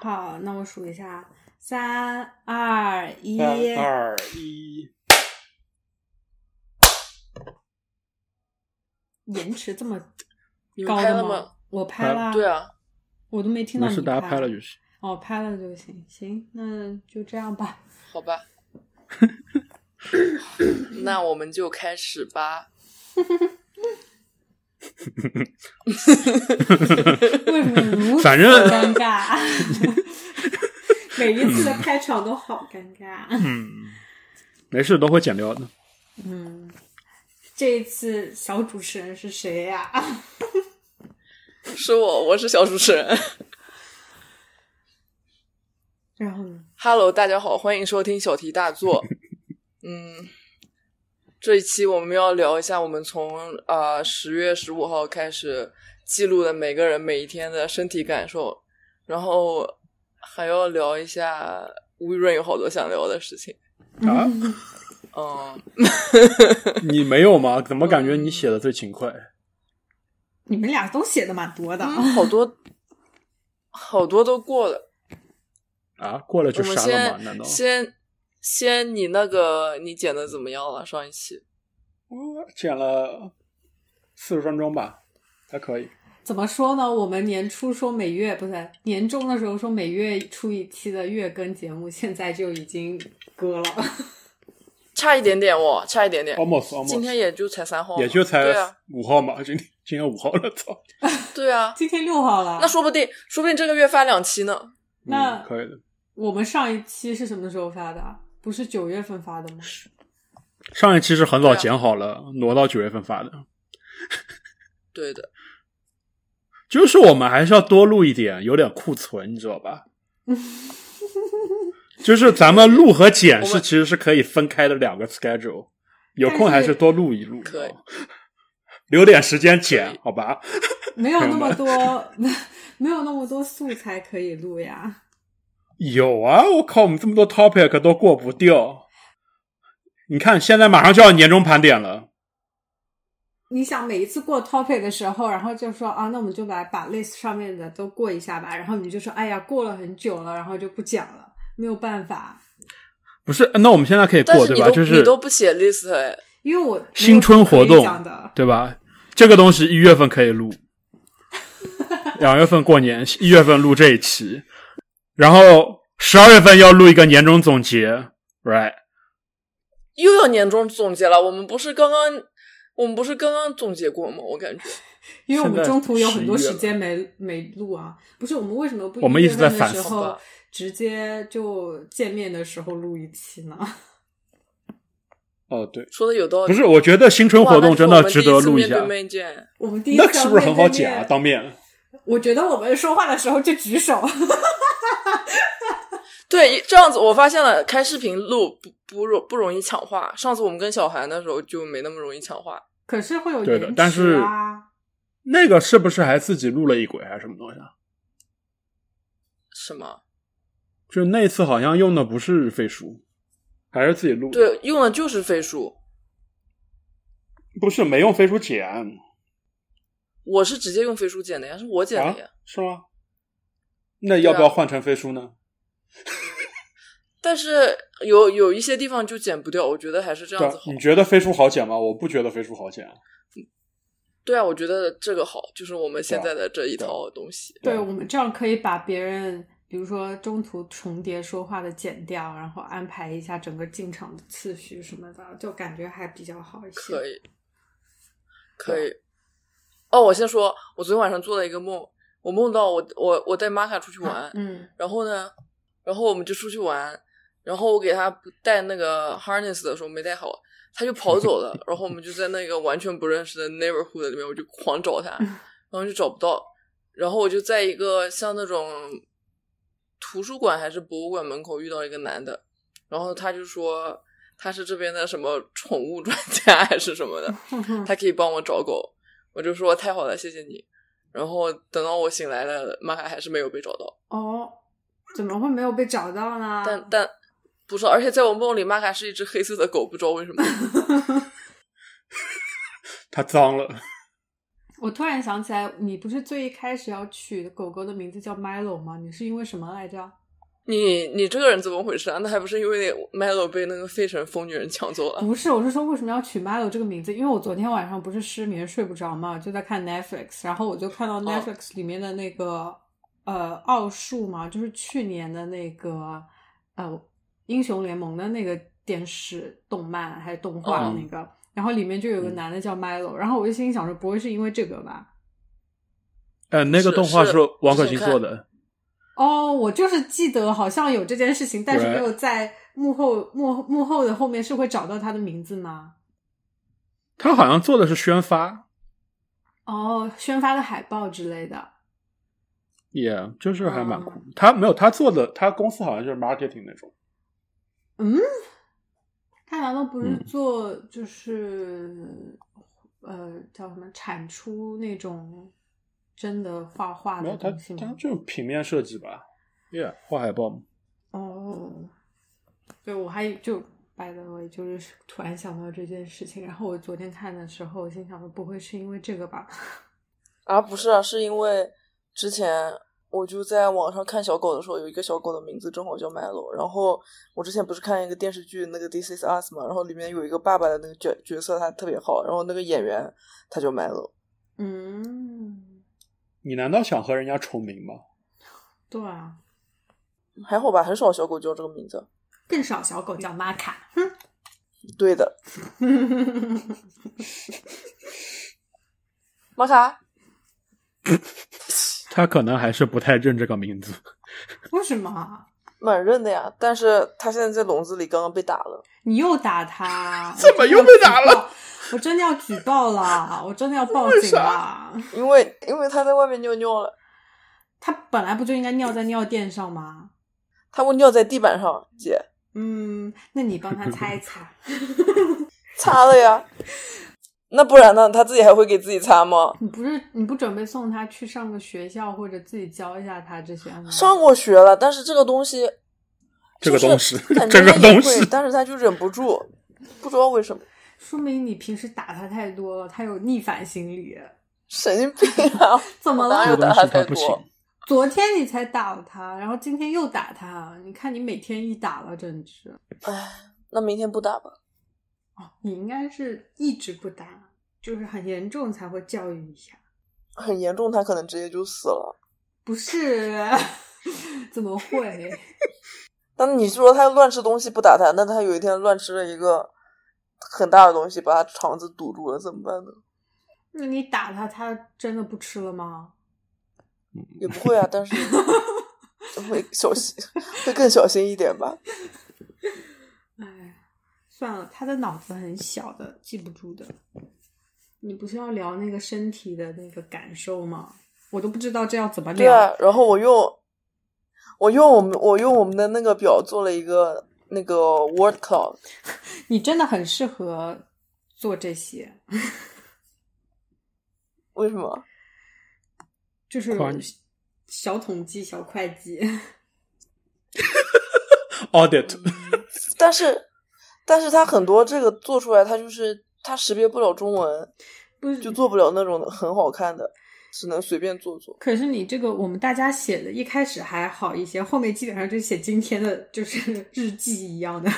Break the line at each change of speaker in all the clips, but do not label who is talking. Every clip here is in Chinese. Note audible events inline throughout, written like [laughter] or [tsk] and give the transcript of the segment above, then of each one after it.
好，那我数一下，三二一，
三二一，
延迟这么高的
吗？
我拍了，
对，啊，
我都没听到你
拍了就行。
哦，拍了就行，行，那就这样吧。[laughs]
好吧。[laughs] 那我们就开始吧。[laughs] [laughs]
为什么如此
反正
尴尬？[laughs] 每一次的开场都好尴尬。
嗯，没事，都会剪掉的。
嗯，这一次小主持人是谁呀、
是我，我是小主持人。
然后呢
？Hello，大家好，欢迎收听小题大做。嗯，这一期我们要聊一下我们从啊十月十五号开始记录的每个人每一天的身体感受，然后还要聊一下吴雨润有好多想聊的事情。
啊，
嗯，[laughs]
你没有吗？怎么感觉你写的最勤快？
你们俩都写的蛮多的。
好多好多都过了。
啊，过了就删了吗？难
先
道？
先先你那个你剪的怎么样了？上一期
我剪了四十分钟吧，还可以。
怎么说呢？我们年初说每月不是年终的时候说每月出一期的月更节目，现在就已经割了。[laughs]
差一点点哦，差一点点。
almost
今天也就才三号，
也就才
对啊，
五号嘛。今天今天五号了，操！[laughs]
对啊，[laughs]
今天六号了，
那说不定说不定这个月发两期呢。
那
嗯可以的。
我们上一期是什么时候发的？不是九月份发的吗？
上一期是很早剪好了，挪到九月份发的。[laughs]
对的，
就是我们还是要多录一点，有点库存，你知道吧？[laughs] 就是咱们录和剪是其实是可以分开的两个 schedule，有空还是多录一录，
可以
留点时间剪，好吧？[laughs]
没有那么多，没有那么多素材可以录呀。
有啊，我靠，我们这么多 topic 都过不掉。你看，现在马上就要年终盘点了，
你想每一次过 topic 的时候，然后就说啊，那我们就来把 list 上面的都过一下吧。然后你就说，哎呀，过了很久了，然后就不讲了，没有办法，
不是？那我们现在可以过，对吧？就是
你都不写 list 哎，
因为我
新春活动，对吧？这个东西一月份可以录，两月份过年，一月份录这一期，然后十二月份要录一个年终总结，right？
又要年终总结了。我们不是刚刚我们不是刚刚总结过吗？我感觉 [laughs]
因为我们中途有很多时间没没录啊。不是我们为什么不
我们一直在
1月份
反
思
直接就见面的时候录一期呢？[laughs]
哦，对，
说的有道理。
不是，我觉得新春活动真的值得录一下
那是我们第一次面。对面见，
我们第一次
那是不是很好剪啊？当面
我觉得我们说话的时候就举手，[laughs]
对，这样子我发现了，开视频录不不容不容易抢话。上次我们跟小韩的时候就没那么容易抢话。
可是会有
对的
延迟
但是
啊。
那个是不是还自己录了一轨还是什么东西啊？
什么？
就那次好像用的不是飞书，还是自己录的？，
对，用的就是飞书。
不是没用飞书剪
我是直接用飞书剪的呀，是我剪
啊
的呀。？
是吗？那要不要换成飞书呢？[laughs]
但是有有一些地方就剪不掉，我觉得还是这样子好。
你觉得飞书好剪吗？我不觉得飞书好剪啊。
对啊，我觉得这个好，就是我们现在的这一套东西。
对我们这样可以把别人，比如说中途重叠说话的剪掉，然后安排一下整个进场的次序什么的，就感觉还比较好一些。
可以，可以。哦，我先说，我昨天晚上做了一个梦，我梦到我我我带玛卡出去玩，
嗯
然后呢，然后我们就出去玩，然后我给他带那个 harness 的时候没带好，他就跑走了，[laughs] 然后我们就在那个完全不认识的 neighborhood 里面，我就狂找他，然后就找不到，然后我就在一个像那种图书馆还是博物馆门口遇到一个男的，然后他就说他是这边的什么宠物专家还是什么的，[laughs] 他可以帮我找狗，我就说太好了，谢谢你。然后等到我醒来了，玛卡还是没有被找到。
哦，怎么会没有被找到呢？
但但不知道，而且在我梦里，玛卡是一只黑色的狗，不知道为什么。[laughs]
它脏了，
我突然想起来，你不是最一开始要取狗狗的名字叫 Milo 吗？你是因为什么来着？
你你这个人怎么回事啊？那还不是因为 Milo 被那个费城疯女人抢走了？
不是，我是说为什么要取 Milo 这个名字？因为我昨天晚上不是失眠睡不着嘛，就在看 Netflix，然后我就看到 Netflix 里面的那个、呃奥数嘛，就是去年的那个呃英雄联盟的那个电视动漫还是动画
嗯
那个，然后里面就有个
嗯
男的叫 Milo，、然后我就心里想说，不会是因为这个吧？
呃，那个动画
是
是王可欣做的，
哦，我就是记得好像有这件事情，但是没有在幕后幕幕后的后面是会找到他的名字吗？
他好像做的是宣发
哦，宣发的海报之类的。
，Yeah，就是还蛮酷
嗯。
他没有他做的，他公司好像就是 marketing 那种。
嗯，他难道不是
嗯
做就是、呃叫什么产出那种真的画画
没有他
的东西，
他
吗？
就是平面设计吧，Yeah，画海报嘛。
哦，对，我还就 by the way，就是突然想到这件事情，然后我昨天看的时候，我心想说，不会是因为这个吧？
啊，不是啊，是因为之前我就在网上看小狗的时候，有一个小狗的名字正好叫 Milo，然后我之前不是看一个电视剧那个《This Is Us》嘛，然后里面有一个爸爸的那个角角色，他特别好，然后那个演员他叫 Milo，
嗯，
你难道想和人家重名吗？
对啊，
还好吧，很少小狗叫这个名字。
更少小狗叫玛卡。
对的，[laughs] 玛卡，
他可能还是不太认这个名字。
为什么？
蛮认的呀，但是他现在在笼子里，刚刚被打了。
你又打他？
怎么又被打了
我真的要举报？了！我真的要报警了！
因为因为他在外面尿尿了，
他本来不就应该尿在尿垫上吗？
他会尿在地板上，姐
嗯，那你帮他擦一擦。[laughs]
擦了呀。那不然呢？他自己还会给自己擦吗？
你不是你不准备送他去上个学校，或者自己教一下他这些吗？
上过学了，但是这个东西，
这个东西这个东西
会但是他就忍不住，不知道为什么，
说明你平时打他太多了，他有逆反心理。[laughs]
神经病啊！[laughs]
怎么了
有？打他太多？。
昨天你才打了他，然后今天又打他，你看你每天一打了，真是。
唉，那明天不打吧。
哦，你应该是一直不打，就是很严重才会教育一下。
很严重，他可能直接就死了。
不是，[laughs] 怎么会？
但你说他乱吃东西不打他，那他有一天乱吃了一个很大的东西，把他肠子堵住了，怎么办呢？
那你打他，他真的不吃了吗？
也不会啊，但是会 [laughs] 小心，会更小心一点吧。
哎，算了，他的脑子很小的，记不住的。你不是要聊那个身体的那个感受吗？我都不知道这要怎么聊。
对啊，然后我用我用我们我用我们的那个表做了一个那个 word cloud，[laughs]
你真的很适合做这些，[laughs]
为什么？
就是小统计、小会计。[laughs]
audit，
但是但是它很多这个做出来，它就是它识别不了中文，
不
就做不了那种很好看的，只能随便做做。
可是你这个我们大家写的，一开始还好一些，后面基本上就写今天的，就是 [laughs] 日记一样的，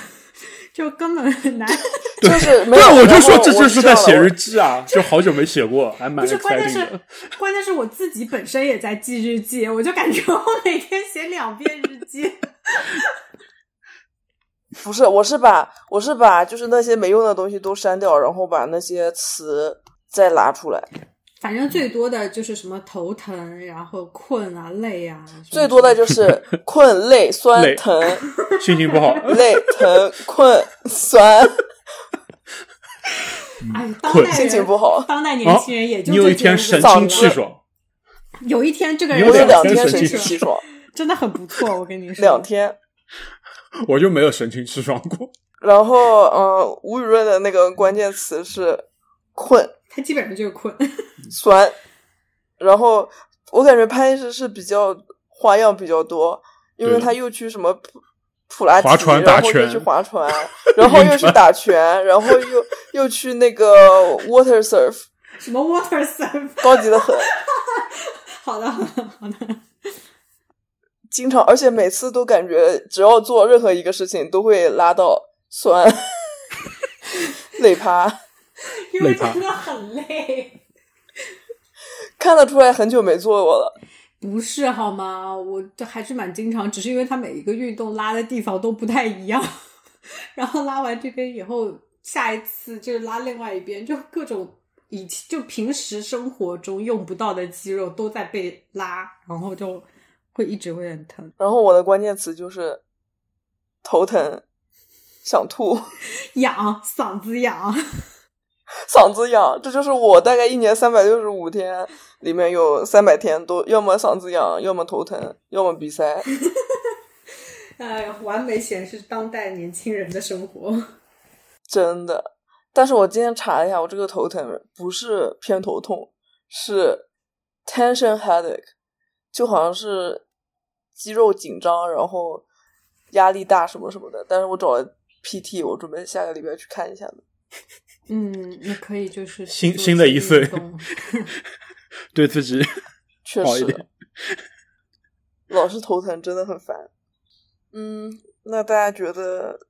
就根本很难。[laughs]
就是没有，
对，我就说这就是在写日记啊，就好久没写过，还蛮
不是，关键是。[laughs] 关键是我自己本身也在记日记，我就感觉我每天写两遍日记。
不是，我是把我是把就是那些没用的东西都删掉，然后把那些词再拉出来。
反正最多的就是什么头疼，然后困啊、累啊，
最多的就是 [laughs] 困、累、酸、疼、
心情不好，
累、疼、困、酸。[laughs]
哎，当代人
心情不好
当代年轻人也就
你有一天神清气爽，
有一天这个人
我有两
天
天神
清
气爽，[laughs]
真的很不错，我跟你说，
两天。
我就没有神清气爽过。
然后，嗯，吴雨润的那个关键词是困、
他基本上就是困。[laughs]
酸。然后我感觉潘医师是比较花样比较多，因为他又去什么普普拉提，
划船打拳
然后又去划 [laughs] 船，然后又去打拳，然后又又去那个 water surf，
什么 water surf？
高级的很。[laughs]
好的，好的，好的。
经常，而且每次都感觉，只要做任何一个事情，都会拉到酸、累趴，[laughs]
因为真的很累。
看得出来很久没做过了。
不是好吗？我这还是蛮经常，只是因为它每一个运动拉的地方都不太一样，[laughs] 然后拉完这边以后，下一次就拉另外一边，就各种以前就平时生活中用不到的肌肉都在被拉，然后就会一直会很疼。
然后我的关键词就是头疼、想吐、[laughs]
痒、嗓子痒。[laughs]
嗓子痒，这就是我大概一年三百六十五天里面有三百天都要么嗓子痒，要么头疼，要么鼻塞。[laughs]
哎，完美显示当代年轻人的生活。[laughs]
真的，但是我今天查了一下，我这个头疼不是偏头痛，是 tension headache，就好像是肌肉紧张，然后压力大什么什么的。但是我找了 PT，我准备下个礼拜去看一下的。
嗯，那可以就是
新新的一岁，[laughs] 对自己 [laughs]
确实，[laughs] 老是头疼真的很烦。嗯，那大家觉得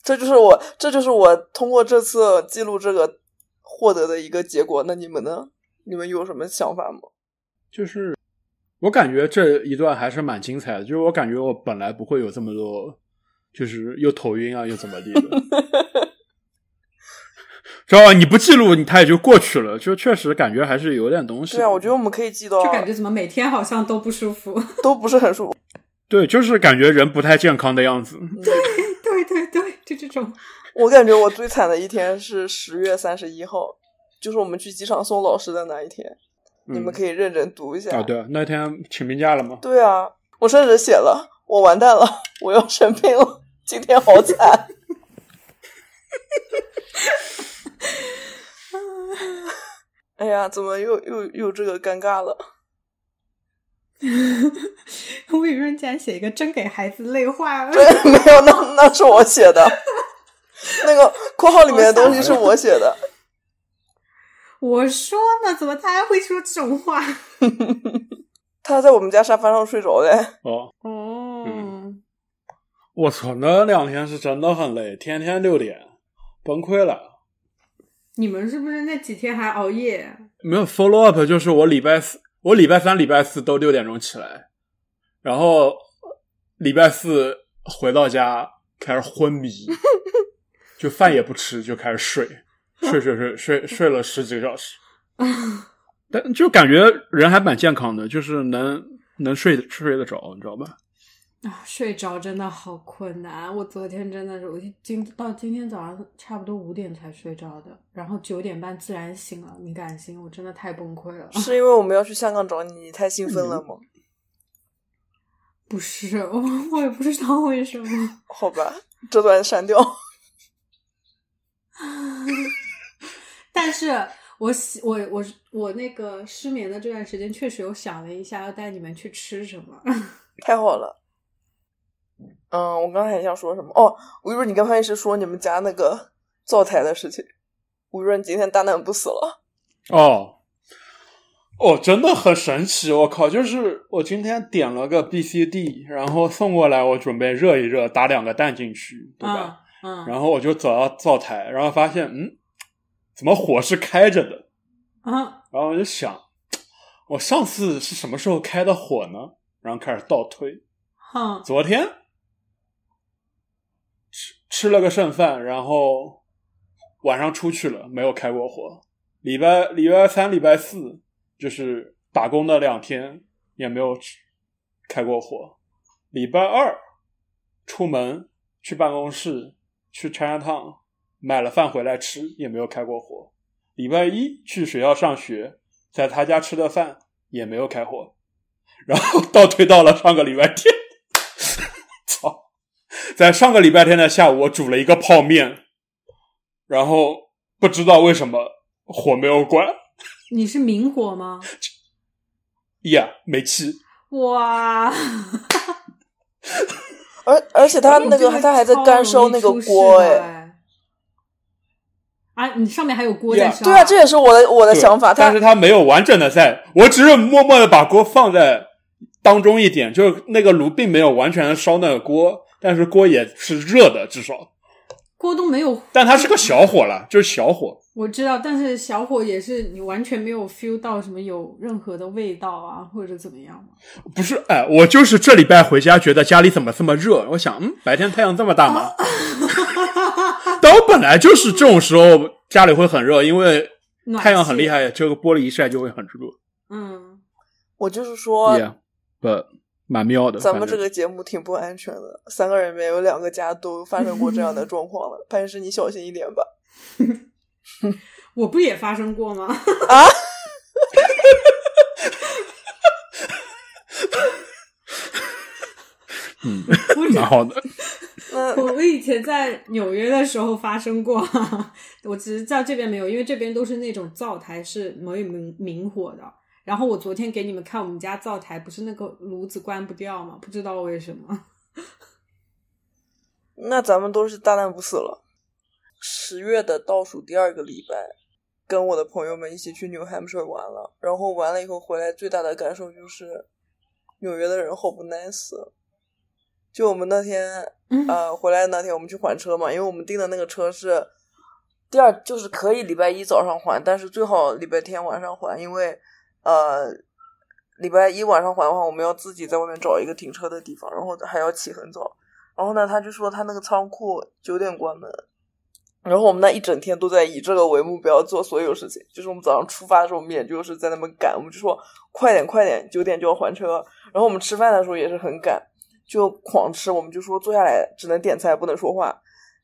这就是我这就是我通过这次记录这个获得的一个结果？那你们呢？你们有什么想法吗？
就是我感觉这一段还是蛮精彩的，就是我感觉我本来不会有这么多，就是又头晕啊，又怎么地的。知道吧？你不记录，你他也就过去了。就确实感觉还是有点东西。
对啊，我觉得我们可以记到。
就感觉怎么每天好像都不舒服，[laughs]
都不是很舒服。
对，就是感觉人不太健康的样子。
对对对对，就这种。
我感觉我最惨的一天是十月三十一号，就是我们去机场送老师的那一天。你们可以认真读一下
啊。对，那天请病假了吗？
对啊，我甚至写了，我完蛋了，我要生病了，今天好惨。哎呀，怎么又又又这个尴尬了？
吴雨润竟然写一个真给孩子累坏了。
对，[laughs] 没有，那那是我写的。那个括号里面的东西是我写的。[laughs]
我说呢，怎么他还会说这种话？
他在我们家沙发上睡着嘞。
哦
哦，
我操，那两天是真的很累，天天六点，崩溃了。
你们是不是那几天还熬夜？
没有 follow up，就是我礼拜四、我礼拜三、礼拜四都六点钟起来，然后礼拜四回到家开始昏迷，[laughs] 就饭也不吃就开始睡，睡睡睡睡 [laughs] 睡了十几个小时，但就感觉人还蛮健康的，就是能能睡睡得着，你知道吧？
啊，睡着真的好困难！我昨天真的是，我今到今天早上差不多五点才睡着的，然后九点半自然醒了。你敢信？我真的太崩溃了。
是因为我们要去香港找你，你太兴奋了吗？[laughs]
不是，我我也不知道为什么。[laughs]
好吧，这段删掉。[laughs]
但是我我我我那个失眠的这段时间，确实有想了一下，要带你们去吃什么。
太好了。嗯，我刚才还想说什么？哦，吴润，你刚才是说你们家那个 [laughs] 灶台的事情。吴润今天大难不死了。
哦，哦，真的很神奇！我靠，就是我今天点了个 B C D，然后送过来，我准备热一热，打两个蛋进去，对吧？
嗯。
然后我就走到灶台，然后发现，嗯，怎么火是开着的？
啊。
然后我就想，我上次是什么时候开的火呢？然后开始倒推。
哼。
昨天。吃了个剩饭，然后晚上出去了，没有开过火。礼拜礼拜三、礼拜四就是打工的两天，也没有开过火。礼拜二出门去办公室去 China Town 买了饭回来吃，也没有开过火。礼拜一去学校上学，在他家吃的饭也没有开火。然后倒推到了上个礼拜天。在上个礼拜天的下午，我煮了一个泡面，然后不知道为什么火没有关。
你是明火吗？
呀，煤气。
哇！
而而且他那个他还在干烧那个锅哎。
啊，你上面还有锅在
Yeah，
烧。
对啊，这也是我的我的想法。
但是它没有完整的在，我只是默默的把锅放在当中一点，就是那个炉并没有完全的烧那个锅，但是锅也是热的，至少，
锅都没有，
但它是个小火了，就是小火。
我知道，但是小火也是你完全没有 feel 到什么有任何的味道啊，或者怎么样吗？
不是，哎，我就是这礼拜回家觉得家里怎么这么热，我想，嗯，白天太阳这么大吗？但我本来就是这种时候家里会很热，因为太阳很厉
害。
这个玻璃一晒就会很热。
嗯，
我就是说
Yeah，不，蛮妙的。
咱们这个节目挺不安全的，三个人里面有两个家都发生过这样的状况了。潘医师，你小心一点吧。[laughs]
我不也发生过吗？
啊，[laughs]
嗯，蛮好的。[laughs]
那
我我以前在纽约的时候发生过，我只是在这边没有，因为这边都是那种灶台是没有明明火的。然后我昨天给你们看我们家灶台，不是那个炉子关不掉吗？不知道为什么。[laughs]
那咱们都是大难不死了。十月的倒数第二个礼拜，跟我的朋友们一起去 New Hampshire 玩了，然后完了以后回来，最大的感受就是纽约的人好不 nice。就我们那天
嗯
呃回来那天，我们去还车嘛，因为我们订的那个车是第二，就是可以礼拜一早上还，但是最好礼拜天晚上还，因为呃礼拜一晚上还的话，我们要自己在外面找一个停车的地方，然后还要起很早。然后呢，他就说他那个仓库九点关门，然后我们那一整天都在以这个为目标做所有事情。就是我们早上出发的时候，我们也就是在那边赶，我们就说快点快点，九点就要还车。然后我们吃饭的时候也是很赶，就狂吃。我们就说坐下来只能点菜，不能说话，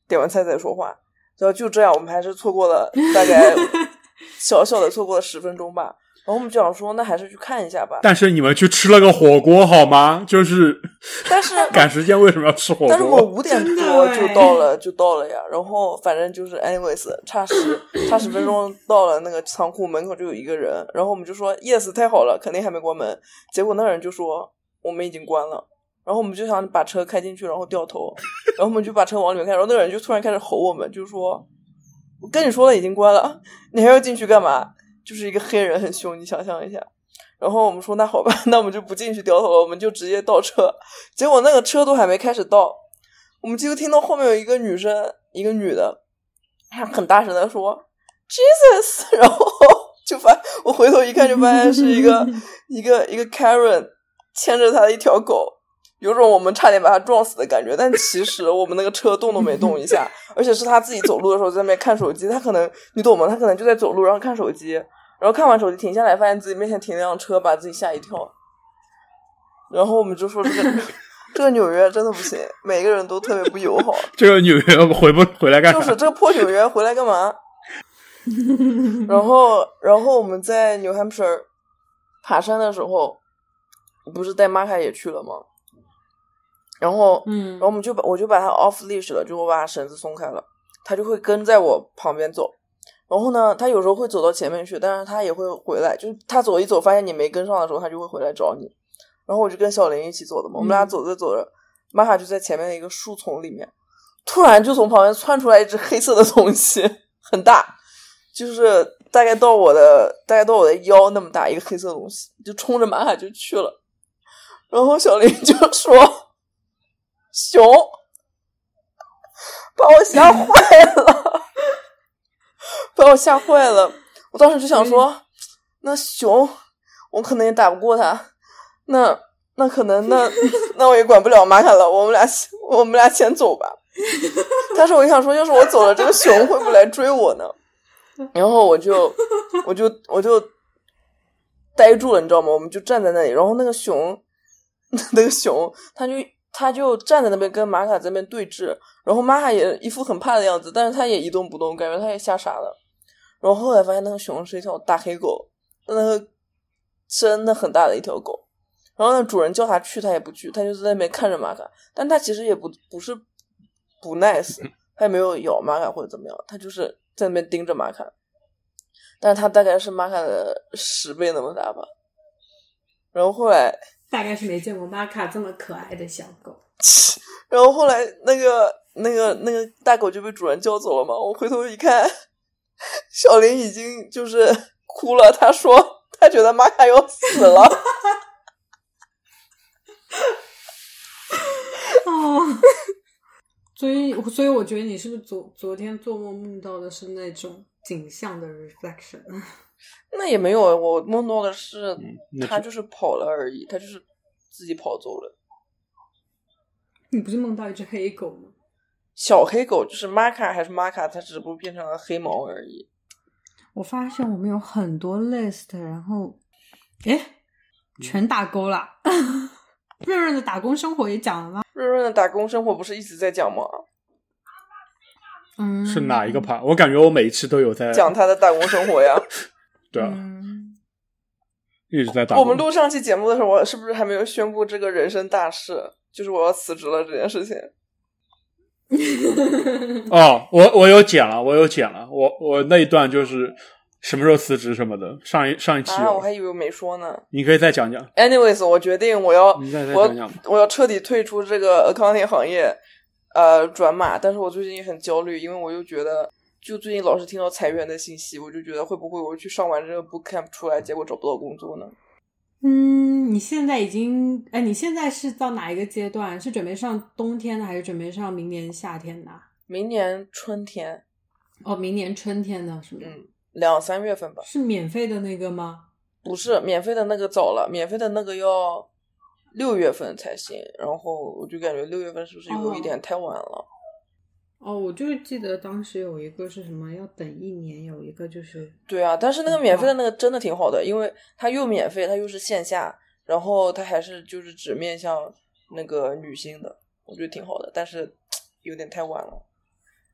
点完菜再说话。然后就这样，我们还是错过了大概 [laughs] 小小的错过了十分钟吧。然后我们就想说，那还是去看一下吧。
但是你们去吃了个火锅好吗？[laughs] 就是
但是 [laughs]
赶时间为什么要吃火锅？
但是我五点多
哎
就到了，就到了呀。然后反正就是 anyways，差十差十分钟到了那个仓库门口就有一个人，然后我们就说 yes，太好了，肯定还没关门。结果那人就说我们已经关了。然后我们就想把车开进去，然后掉头，然后我们就把车往里面开，然后那个人就突然开始吼我们，就说：“我跟你说了，已经关了，你还要进去干嘛？”就是一个黑人很凶，你想象一下。然后我们说那好吧，[laughs] 那我们就不进去掉头了，我们就直接倒车。结果那个车都还没开始倒，我们就听到后面有一个女生，一个女的，她很大声的说 “Jesus”，[laughs] 然后就发我回头一看，就发现是一个 [laughs] 一个一个 Karen 牵着她的一条狗，有种我们差点把她撞死的感觉。但其实我们那个车动都没动一下，而且是她自己走路的时候在那边看手机，她可能你懂吗？她可能就在走路，然后看手机。然后看完手机停下来，发现自己面前停了辆车，把自己吓一跳。然后我们就说这个 [laughs] 这个纽约真的不行，每个人都特别不友好。[laughs]
这个纽约回不回来干啥？
就是这个破纽约回来干嘛？[laughs] 然后，然后我们在 New Hampshire 爬山的时候，不是带玛卡也去了吗？然后，
嗯
然后我们就把我就把它 off leash 了，就我把绳子松开了，它就会跟在我旁边走。然后呢，他有时候会走到前面去，但是他也会回来。就是它走一走，发现你没跟上的时候，他就会回来找你。然后我就跟小林一起走的嘛，我们俩
嗯
走着走着，玛卡就在前面的一个树丛里面，突然就从旁边窜出来一只黑色的东西，很大，就是大概到我的大概到我的腰那么大一个黑色的东西，就冲着玛卡就去了。然后小林就说：“熊，把我吓坏了，把我吓坏了。”我当时就想说，那熊我可能也打不过他，那那可能那 [laughs] 那我也管不了玛卡了，我们俩我们俩先走吧。[laughs] 但是我就想说，要是我走了，这个熊会不会来追我呢？然后我就我就我就呆住了，你知道吗？我们就站在那里，然后那个熊 [laughs] 那个熊，他就他就站在那边跟玛卡在那边对峙，然后玛卡也一副很怕的样子，但是他也一动不动，感觉他也吓傻了。然后后来发现那个熊是一条大黑狗，那个真的很大的一条狗。然后呢，主人叫它去，它也不去，它就在那边看着玛卡。但它其实也不不是不 nice，它也没有咬玛卡或者怎么样，它就是在那边盯着玛卡。但是它大概是玛卡的十倍那么大吧。然后后来，[laughs]
大概是没见过玛卡这么可爱的小狗。[laughs]
然后后来那个那个那个大狗就被主人叫走了嘛。我回头一看，[laughs] 小林已经就是哭了，他说他觉得玛卡要死了。[laughs]
哦，所以所以我觉得你是不是昨昨天做梦梦到的是那种景象的 reflection？
那也没有，我梦到的是他就是跑了而已，他就是自己跑走了。
你不是梦到一只黑狗吗？
小黑狗就是玛卡还是玛卡，它只不过变成了黑毛而已。
我发现我们有很多 list，然后，哎，全打勾了。[laughs] 润润的打工生活也讲了吗？
润润的打工生活不是一直在讲吗？
嗯，
是哪一个盘？我感觉我每一期都有在
讲他的打工生活呀。[laughs]
对啊，
嗯，
一直在打工。
我们录上期节目的时候，我是不是还没有宣布这个人生大事？就是我要辞职了这件事情。[laughs]
哦，我我有剪了，我有剪了，我我那一段就是什么时候辞职什么的，上一上一期
啊，我还以为我没说呢。
你可以再讲讲
，Anyways，我决定我要
你再再
我
讲讲吧。
我要彻底退出这个 accounting 行业，呃，转码。但是我最近也很焦虑，因为我又觉得，就最近老是听到裁员的信息，我就觉得会不会我去上完这个 boot camp 出来，结果找不到工作呢？
嗯，你现在已经，哎，你现在是到哪一个阶段？是准备上冬天的，还是准备上明年夏天的？
明年春天，
哦，明年春天的是吗？
嗯，两三月份吧。
是免费的那个吗？
不是免费的那个早了，免费的那个要六月份才行。然后我就感觉六月份是不是有一点太晚了？
哦，我就是记得当时有一个是什么要等一年，有一个就是
对啊，但是那个免费的那个真的挺好的，因为它又免费，它又是线下，然后它还是就是只面向那个女性的，我觉得挺好的。但是 [tsk] 有点太晚了，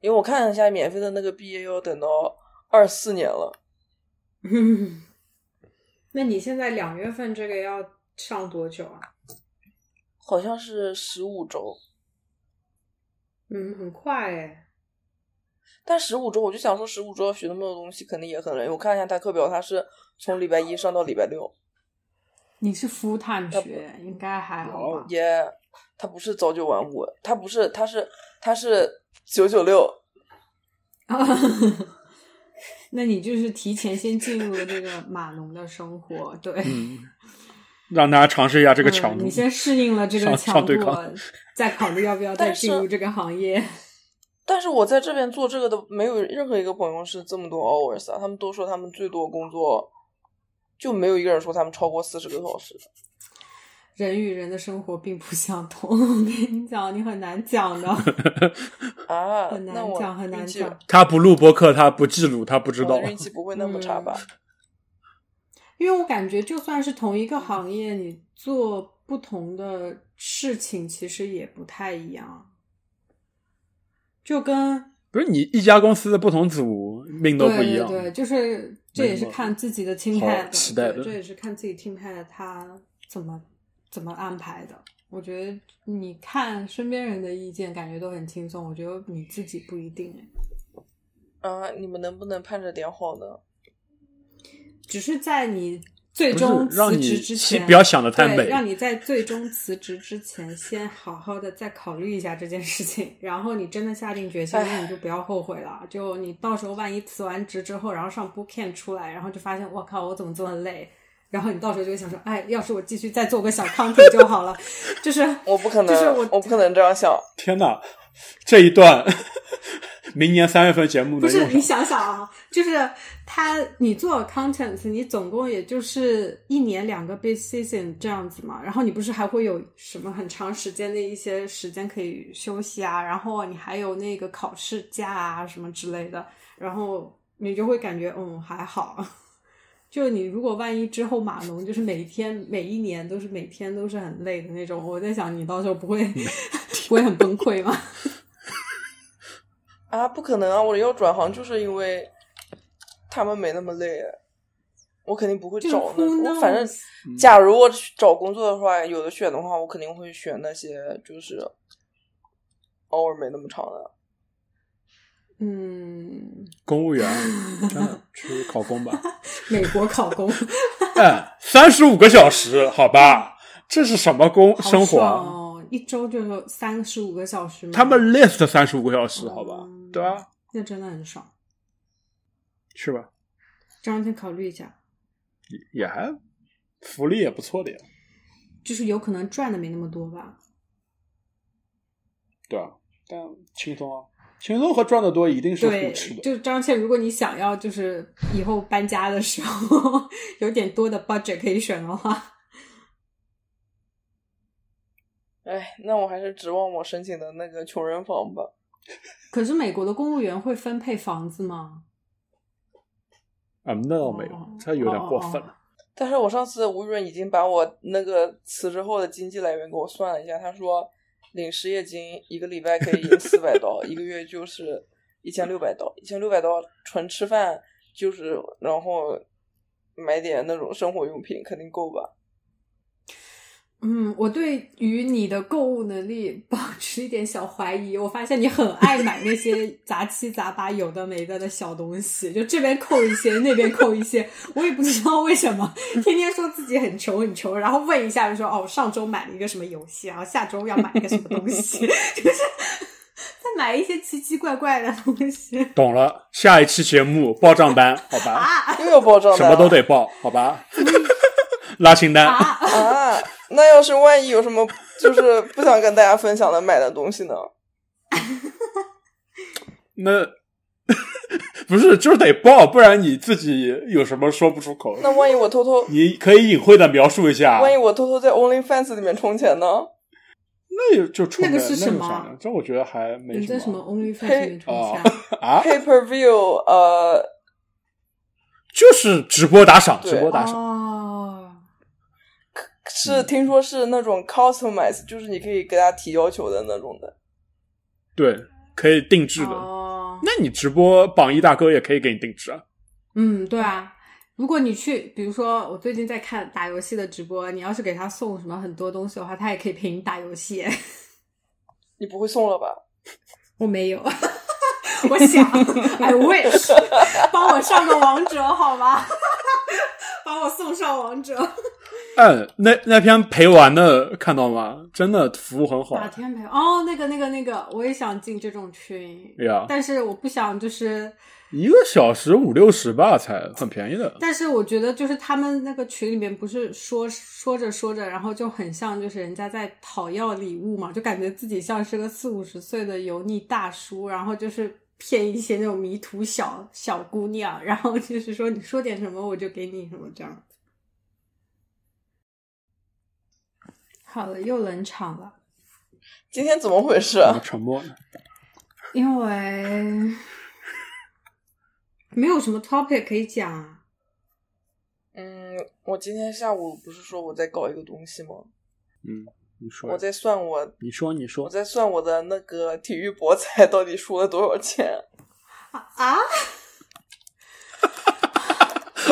因为我看了一下免费的那个毕业要等到二四年了。[laughs]
那你现在两月份这个要上多久啊？
好像是十五周，
嗯，很快哎。
但十五周我就想说，十五周要学那么多东西，肯定也很累。我看一下他课表，他是从礼拜一上到礼拜六，
你是 full time 学，应该还好吧？
也他不是早九晚五，他不是，他是他是九九六。[laughs]
那你就是提前先进入了这个码农的生活，对，
嗯，让大家尝试一下这个强度。
嗯你先适应了这个
上
强度
上对抗，
再考虑要不要再进入这个行业。[laughs]
但是我在这边做这个的，没有任何一个朋友是这么多 hours 啊，他们都说他们最多工作，就没有一个人说他们超过四十个小时的。
人与人的生活并不相同，[laughs] 我跟你讲，你很难讲的，[laughs]
啊，
很难
那我
讲，很难讲。
他不录播客，他不记录，他不知道。
运气不会那么差吧？
因为我感觉，就算是同一个行业，你做不同的事情，其实也不太一样。就跟
不是你一家公司的不同组命都不一样。
对对，就是这也是看自己的 team head，
期待的
对，这也是看自己 team head 他怎么怎么安排的。我觉得你看身边人的意见，感觉都很轻松。我觉得你自己不一定哎，
啊，你们能不能盼着点好呢？
只是在你最终辞
让你
职之前，
不要想的太
对
美
让你在最终辞职之前，先好好的再考虑一下这件事情。然后你真的下定决心，那你就不要后悔了。就你到时候万一辞完职之后，然后上 book camp 出来，然后就发现我靠，我怎么这么累？然后你到时候就会想说，哎，要是我继续再做个小 counting 就好了。就是
我不可能，
就是我
不可能这样想。
天哪，这一段明年三月份节目
不是你。想想啊，就是他你做 content，你总共也就是一年两个 big season 这样子嘛，然后你不是还会有什么很长时间的一些时间可以休息啊，然后你还有那个考试假啊什么之类的，然后你就会感觉嗯还好。[laughs] 就你如果万一之后码农就是每天每一年都是每天都是很累的那种，我在想你到时候不会 [laughs] 不会很崩溃吗？
啊，不可能啊！我要转行就是因为他们没那么累，我肯定不会找那。我反正假如我去找工作的话，有的选的话，我肯定会选那些就是偶尔没那么长的。
嗯，
公务员，真的去考公吧。[laughs]
美国考公。[laughs]
哎，三十五个小时，好吧，这是什么工生活
一周就有三十五个小时吗？
他们 list 三十五个小时，好吧，
嗯
对啊？
那真的很爽。
是吧？
张天考虑一下，
也也还福利也不错的呀，
就是有可能赚的没那么多吧。
对啊，但轻松啊，轻松和赚的多一定是
对
互斥，的。
就是张倩，如果你想要就是以后搬家的时候 [laughs] 有点多的 budget 可以选的话，
哎，那我还是指望我申请的那个穷人房吧。[laughs]
可是美国的公务员会分配房子吗？
啊，那倒没有
哦，
这有点过分
哦
了。
但是我上次吴润已经把我那个辞职后的经济来源给我算了一下，他说领失业金一个礼拜可以赢四百刀，一个月就是一千六百刀，一千六百刀纯吃饭就是，然后买点那种生活用品肯定够吧。
嗯，我对于你的购物能力保持一点小怀疑。我发现你很爱买那些杂七杂八、有的没的的小东西，就这边扣一些，那边扣一些，我也不知道为什么，天天说自己很穷很穷，然后问一下就说哦，上周买了一个什么游戏，然后下周要买一个什么东西，[laughs] 就是再买一些奇奇怪怪的东西
懂了，下一期节目报账单，好吧？[laughs]
啊
又有报账单
什么都得报，好吧？[laughs] 拉清单。
啊！
啊！那要是万一有什么就是不想跟大家分享的买的东西呢？
那 [laughs] 不是就是得报，不然你自己有什么说不出口？
那万一我偷偷，
你可以隐晦的描述一下。
万一我偷偷在 OnlyFans 里面充钱呢？
那也就充
那个
呗
是什么
这我觉得还没
你在什么
么
OnlyFans 里面充
啊
钱？
啊
，Pay per view，呃，
就是直播打赏，直播打赏。
哦，
是听说是那种 customize，就是你可以给他提要求的那种的。
对，可以定制的。
哦，
那你直播榜一大哥也可以给你定制啊。
嗯，对啊。如果你去，比如说我最近在看打游戏的直播，你要是给他送什么很多东西的话，他也可以陪你打游戏。[laughs]
你不会送了吧？
我没有，[laughs] 我想，I wish，[laughs] 帮我上个王者好吗？帮我送上王者。
嗯，那那篇陪玩的看到吗？真的服务很好
打。天陪哦，那个那个那个，我也想进这种群，
对呀，
但是我不想就是，
一个小时五六十吧，才很便宜的。
但是我觉得就是他们那个群里面不是说说着说着，然后就很像就是人家在讨要礼物嘛，就感觉自己像是个四五十岁的油腻大叔，然后就是骗一些那种迷途小小姑娘，然后就是说你说点什么我就给你什么这样。好了，又冷场了，
今天怎么回事啊？
沉默呢？
因为没有什么 topic 可以讲啊。
嗯，我今天下午不是说我在搞一个东西吗？
嗯，你说
我，在算我，
你说，你说我。
在算我的那个体育博彩到底输了多少钱。
啊！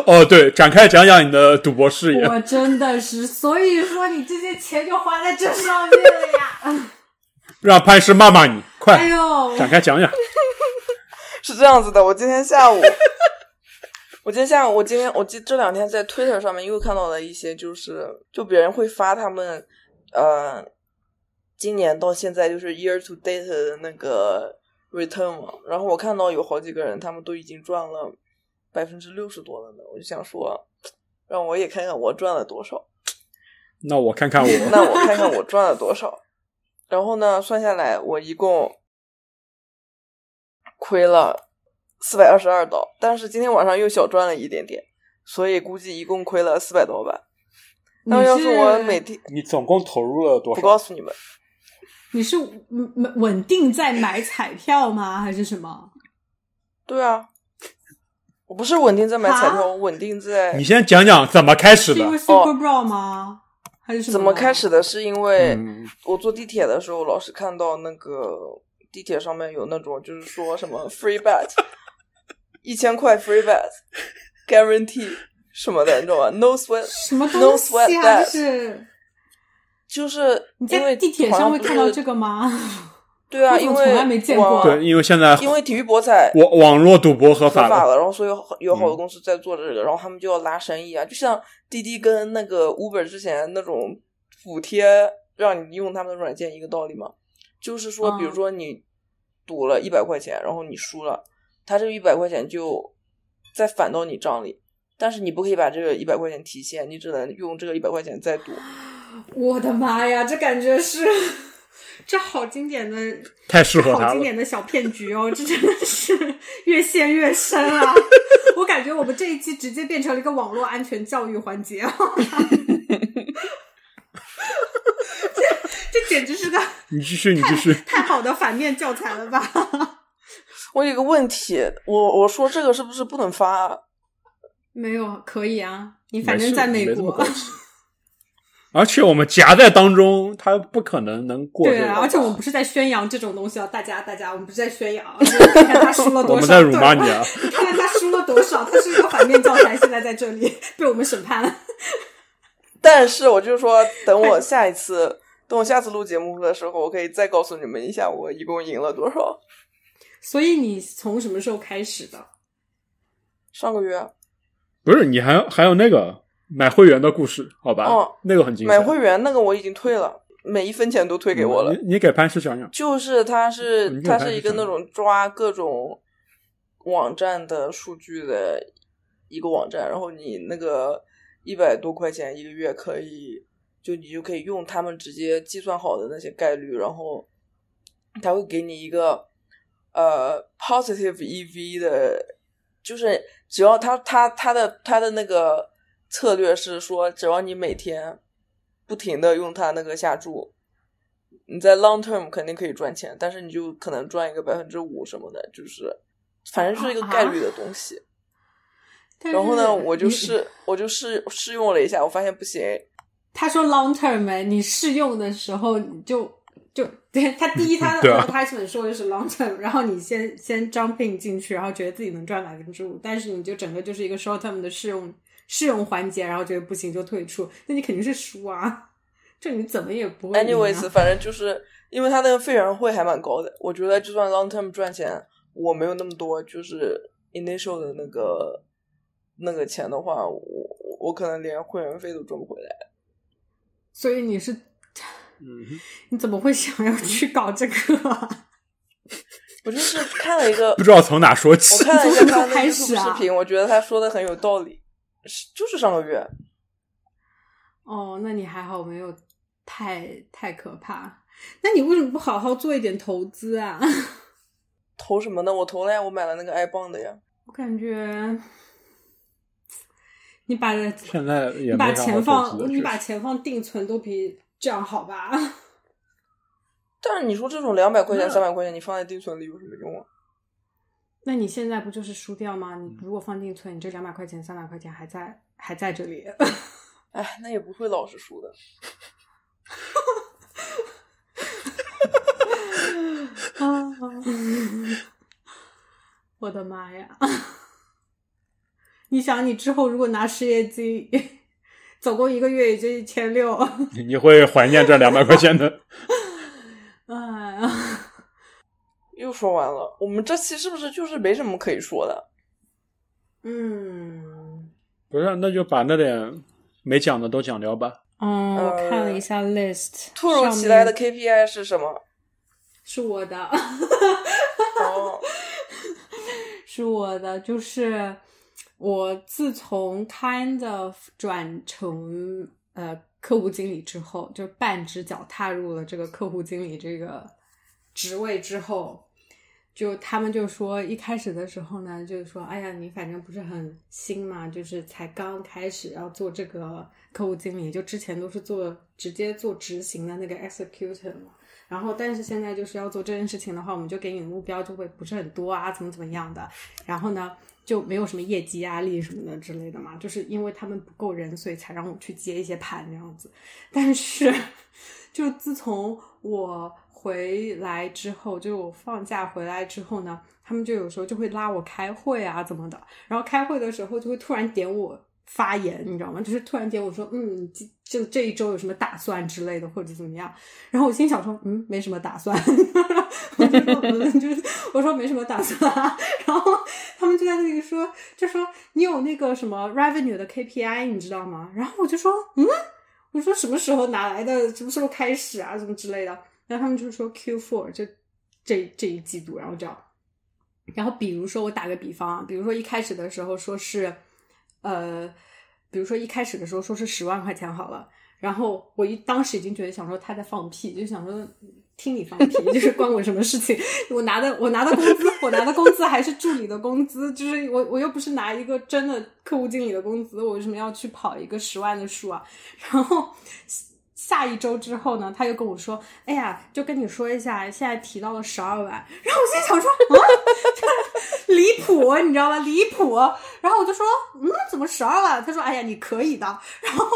哦，对，展开讲讲你的赌博事业。
我真的是，所以说你这些钱就花在这上面了呀！[laughs]
让潘石骂骂你，快、
哎呦，
展开讲讲。[laughs]
是这样子的，我今天下午，[laughs] 我今天下午，我今天我这这两天在 Twitter 上面又看到了一些，就是就别人会发他们呃，今年到现在就是 year to date 的那个 return 嘛，然后我看到有好几个人他们都已经赚了百分之六十多了呢，我就想说，让我也看看我赚了多少。[laughs]
那我看看我，
那我看看我赚了多少。然后呢，算下来我一共亏了四百二十二刀，但是今天晚上又小赚了一点点，所以估计一共亏了四百多吧。那要是我每天
你总共投入了多
不
少？
告诉你们，
你是稳稳定在买彩票吗？还是什么？
对啊，我不是稳定在买彩票，我稳定在
你先讲讲怎么开始的
是因为。Super Bro 吗？还是什
哦怎么开始的？是因为
嗯
我坐地铁的时候，老是看到那个地铁上面有那种，就是说什么 free bet，[laughs] 一千块 free bet [laughs] guarantee 什么的，你知道吗？No sweat，[laughs]
什么
No
东西
sweat
啊
？bet
就是
就是
你在地铁上会看到这个吗？
对啊，因为
从来没见过
对，因为现在
因为体育博彩
网网络赌博合法了，
合法了，然后所以有有好多
嗯
公司在做这个，然后他们就要拉生意啊，就像滴滴跟那个 Uber 之前那种补贴让你用他们的软件一个道理嘛，就是说，比如
嗯
说你赌了一百块钱，然后你输了，他这一百块钱就再返到你账里，但是你不可以把这个一百块钱提现，你只能用这个一百块钱再赌。[laughs]
我的妈呀，这感觉是，这好经典的，
太适合他了
好经。典的小骗局哦！这真的是越陷越深啊！[laughs] 我感觉我们这一期直接变成了一个网络安全教育环节啊！[laughs] 这这简直是个
你继续，你继续。
太好的反面教材了吧？[laughs]
我有个问题，我我说这个是不是不能发啊？
没有，可以啊，你反正在美国
而且我们夹在当中，他不可能能过这
对啊，而且我们不是在宣扬这种东西啊，大家大家，我们不是在宣扬，[laughs] 就是看看他输了多少，
我们在辱骂你啊！[laughs]
你看看他输了多少，他是一个反面教材，现在在这里 [laughs] 被我们审判了。
但是我就说，等我下一次，等我下次录节目的时候，我可以再告诉你们一下，我一共赢了多少。
所以你从什么时候开始的？
上个月
不是，你还还有那个买会员的故事，好吧？
哦
那个很精彩。
买会员那个我已经退了，每一分钱都退给我了。
你你给潘石讲讲。
就是他是
你给
它
我看一下
是一个那种抓各种网站的数据的一个网站，然后你那个一百多块钱一个月可以，就你就可以用他们直接计算好的那些概率，然后他会给你一个呃 positive EV 的，就是只要他他他的他的那个策略是说，只要你每天不停的用它那个下注，你在 long term 肯定可以赚钱，但是你就可能赚一个百分之五什么的，就是反正就是一个概率的东西。然后呢，我就
你
试我就试试用了一下，我发现不行。
他说 long term 哎，你试用的时候你就就对他第一他 [laughs] 的
对啊
advertisement 说的是 long term，然后你先先 jumping 进去，然后觉得自己能赚百分之五，但是你就整个就是一个 short term 的试用试用环节，然后觉得不行就退出，那你肯定是输啊，这你怎么也不会赢啊、
Anyways，反正就是因为他那个费员会还蛮高的，我觉得就算 long term 赚钱，我没有那么多，就是 initial 的那个那个钱的话，我我我可能连会员费都赚不回来。
所以你是
嗯，
你怎么会想要去搞这个啊？[laughs]
我就是看了一个
不知道从哪说起
我。看了一下他的
从头开始
YouTube
啊
视频，我觉得他说的很有道理，是就是上个月。
哦，那你还好，没有太太可怕。那你为什么不好好做一点投资啊？[laughs]
投什么呢？我投了呀，我买了那个 iBond 的呀。
我感觉你把 [laughs]
现在也
你把钱放你把钱放定存都比这样好吧？[laughs]
但是你说这种两百块钱、
那
三百块钱，你放在定存里有什么用啊？
那你现在不就是输掉吗？你如果放定存，你这两百块钱、三百块钱还在还在这里。
哎，那也不会老是输的。[laughs]
啊！我的妈呀！你想，你之后如果拿失业金，总共一个月也就一千六。
你会怀念这两百块钱的。
哎呀，
又说完了，我们这期是不是就是没什么可以说的？
嗯，
不是，那就把那点没讲的都讲掉吧。
嗯，我
呃
看了一下 list，
突如其来的 KPI 是什么？
是我的，
哦，
是我的，就是我自从 kind of 转成呃客户经理之后，就半只脚踏入了这个客户经理这个职位之后，就他们就说一开始的时候呢，就是说，哎呀，你反正不是很新嘛，就是才刚开始要做这个客户经理，就之前都是做直接做执行的那个 executive 嘛。然后，但是现在就是要做这件事情的话，我们就给你的目标就会不是很多啊，怎么怎么样的。然后呢，就没有什么业绩压力什么的之类的嘛，就是因为他们不够人，所以才让我去接一些盘这样子。但是，[laughs] 就自从我回来之后，就我放假回来之后呢，他们就有时候就会拉我开会啊，怎么的。然后开会的时候就会突然点我发言，你知道吗？就是突然点我说，嗯，就就这一周有什么打算之类的，或者怎么样。然后我心想说，嗯，没什么打算。[laughs] 我就说，嗯，就是我说没什么打算、[laughs] 然后他们就在那里说，就说你有那个什么 revenue 的 KPI，你知道吗？然后我就说，嗯，我说什么时候哪来的？什么时候开始啊？什么之类的。然后他们就说 Q4 就这这一季度，然后这样。然后比如说我打个比方，比如说一开始的时候说是，呃，比如说一开始的时候说是十万块钱好了，然后我一当时已经觉得想说他在放屁，就想说听你放屁，就是关我什么事情？[laughs] 我拿的我拿的工资，我拿的工资还是助理的工资，就是我我又不是拿一个真的客户经理的工资，我为什么要去跑一个十万的数啊？[laughs] 然后。下一周之后呢，他又跟我说：“哎呀，就跟你说一下，现在提到了十二万。”然后我心想说：“啊，离谱，你知道吧？离谱。”然后我就说：“嗯，怎么十二万？”他说：“哎呀，你可以的。”然后，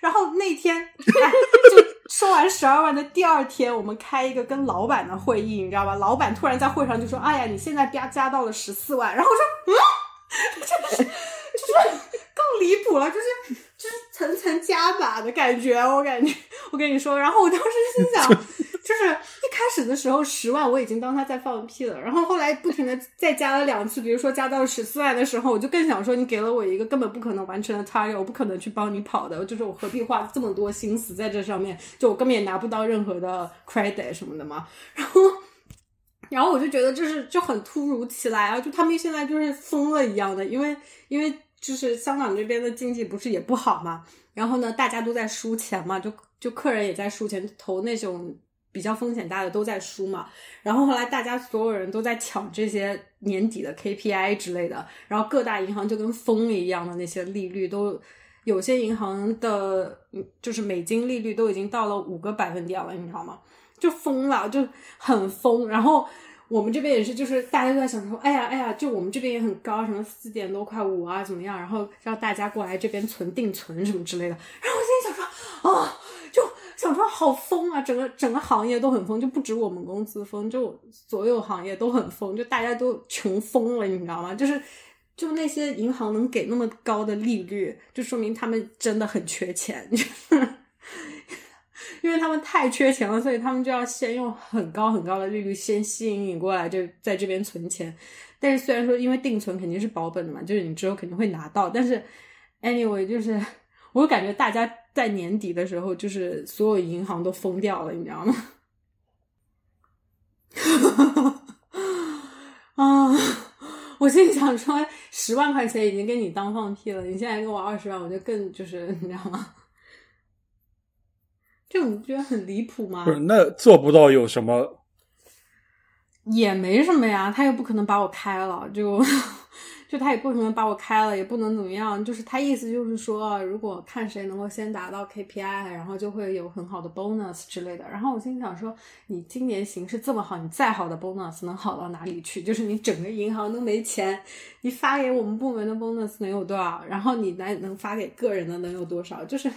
然后那天就说完十二万的第二天，我们开一个跟老板的会议，你知道吧？老板突然在会上就说：“哎呀，你现在加加到了十四万。”然后我说：“嗯，[laughs] 就是就是更离谱了，就是。”就是层层加码的感觉，我感觉，我跟你说，然后我当时心想，就是一开始的时候十万我已经当他在放屁了，然后后来不停的再加了两次，比如说加到十四万的时候，我就更想说，你给了我一个根本不可能完成的 target，我不可能去帮你跑的，就是我何必花这么多心思在这上面，就我根本也拿不到任何的 credit 什么的嘛，然后，然后我就觉得就是就很突如其来啊，就他们现在就是疯了一样的，因为因为。就是香港这边的经济不是也不好嘛，然后呢，大家都在输钱嘛，就就客人也在输钱，投那种比较风险大的都在输嘛。然后后来大家所有人都在抢这些年底的 KPI 之类的，然后各大银行就跟疯了一样的那些利率都，有些银行的，就是美金利率都已经到了五个百分点了，你知道吗？就疯了，就很疯，然后。我们这边也是，就是大家都在想说，哎呀，哎呀，就我们这边也很高，什么四点多块五啊，怎么样？然后让大家过来这边存定存什么之类的。然后我现在想说，啊，就想说好疯啊，整个整个行业都很疯，就不止我们公司疯，就所有行业都很疯，就大家都穷疯了，你知道吗？就是就那些银行能给那么高的利率，就说明他们真的很缺钱。[laughs] 因为他们太缺钱了，所以他们就要先用很高很高的利率先吸引你过来，就在这边存钱。但是虽然说，因为定存肯定是保本的嘛，就是你之后肯定会拿到。但是，anyway，就是我感觉大家在年底的时候，就是所有银行都疯掉了，你知道吗？[laughs] 啊！我心里想说，十万块钱已经给你当放屁了，你现在给我二十万，我就更就是你知道吗？这种觉得很离谱吗？
不是，那做不到有什么？
也没什么呀，他又不可能把我开了，就 [laughs] 就他也不可能把我开了，也不能怎么样。就是他意思就是说，如果看谁能够先达到 KPI，然后就会有很好的 bonus 之类的。然后我心想说，你今年形势这么好，你再好的 bonus 能好到哪里去？就是你整个银行都没钱，你发给我们部门的 bonus 能有多少？然后你来能发给个人的能有多少？就是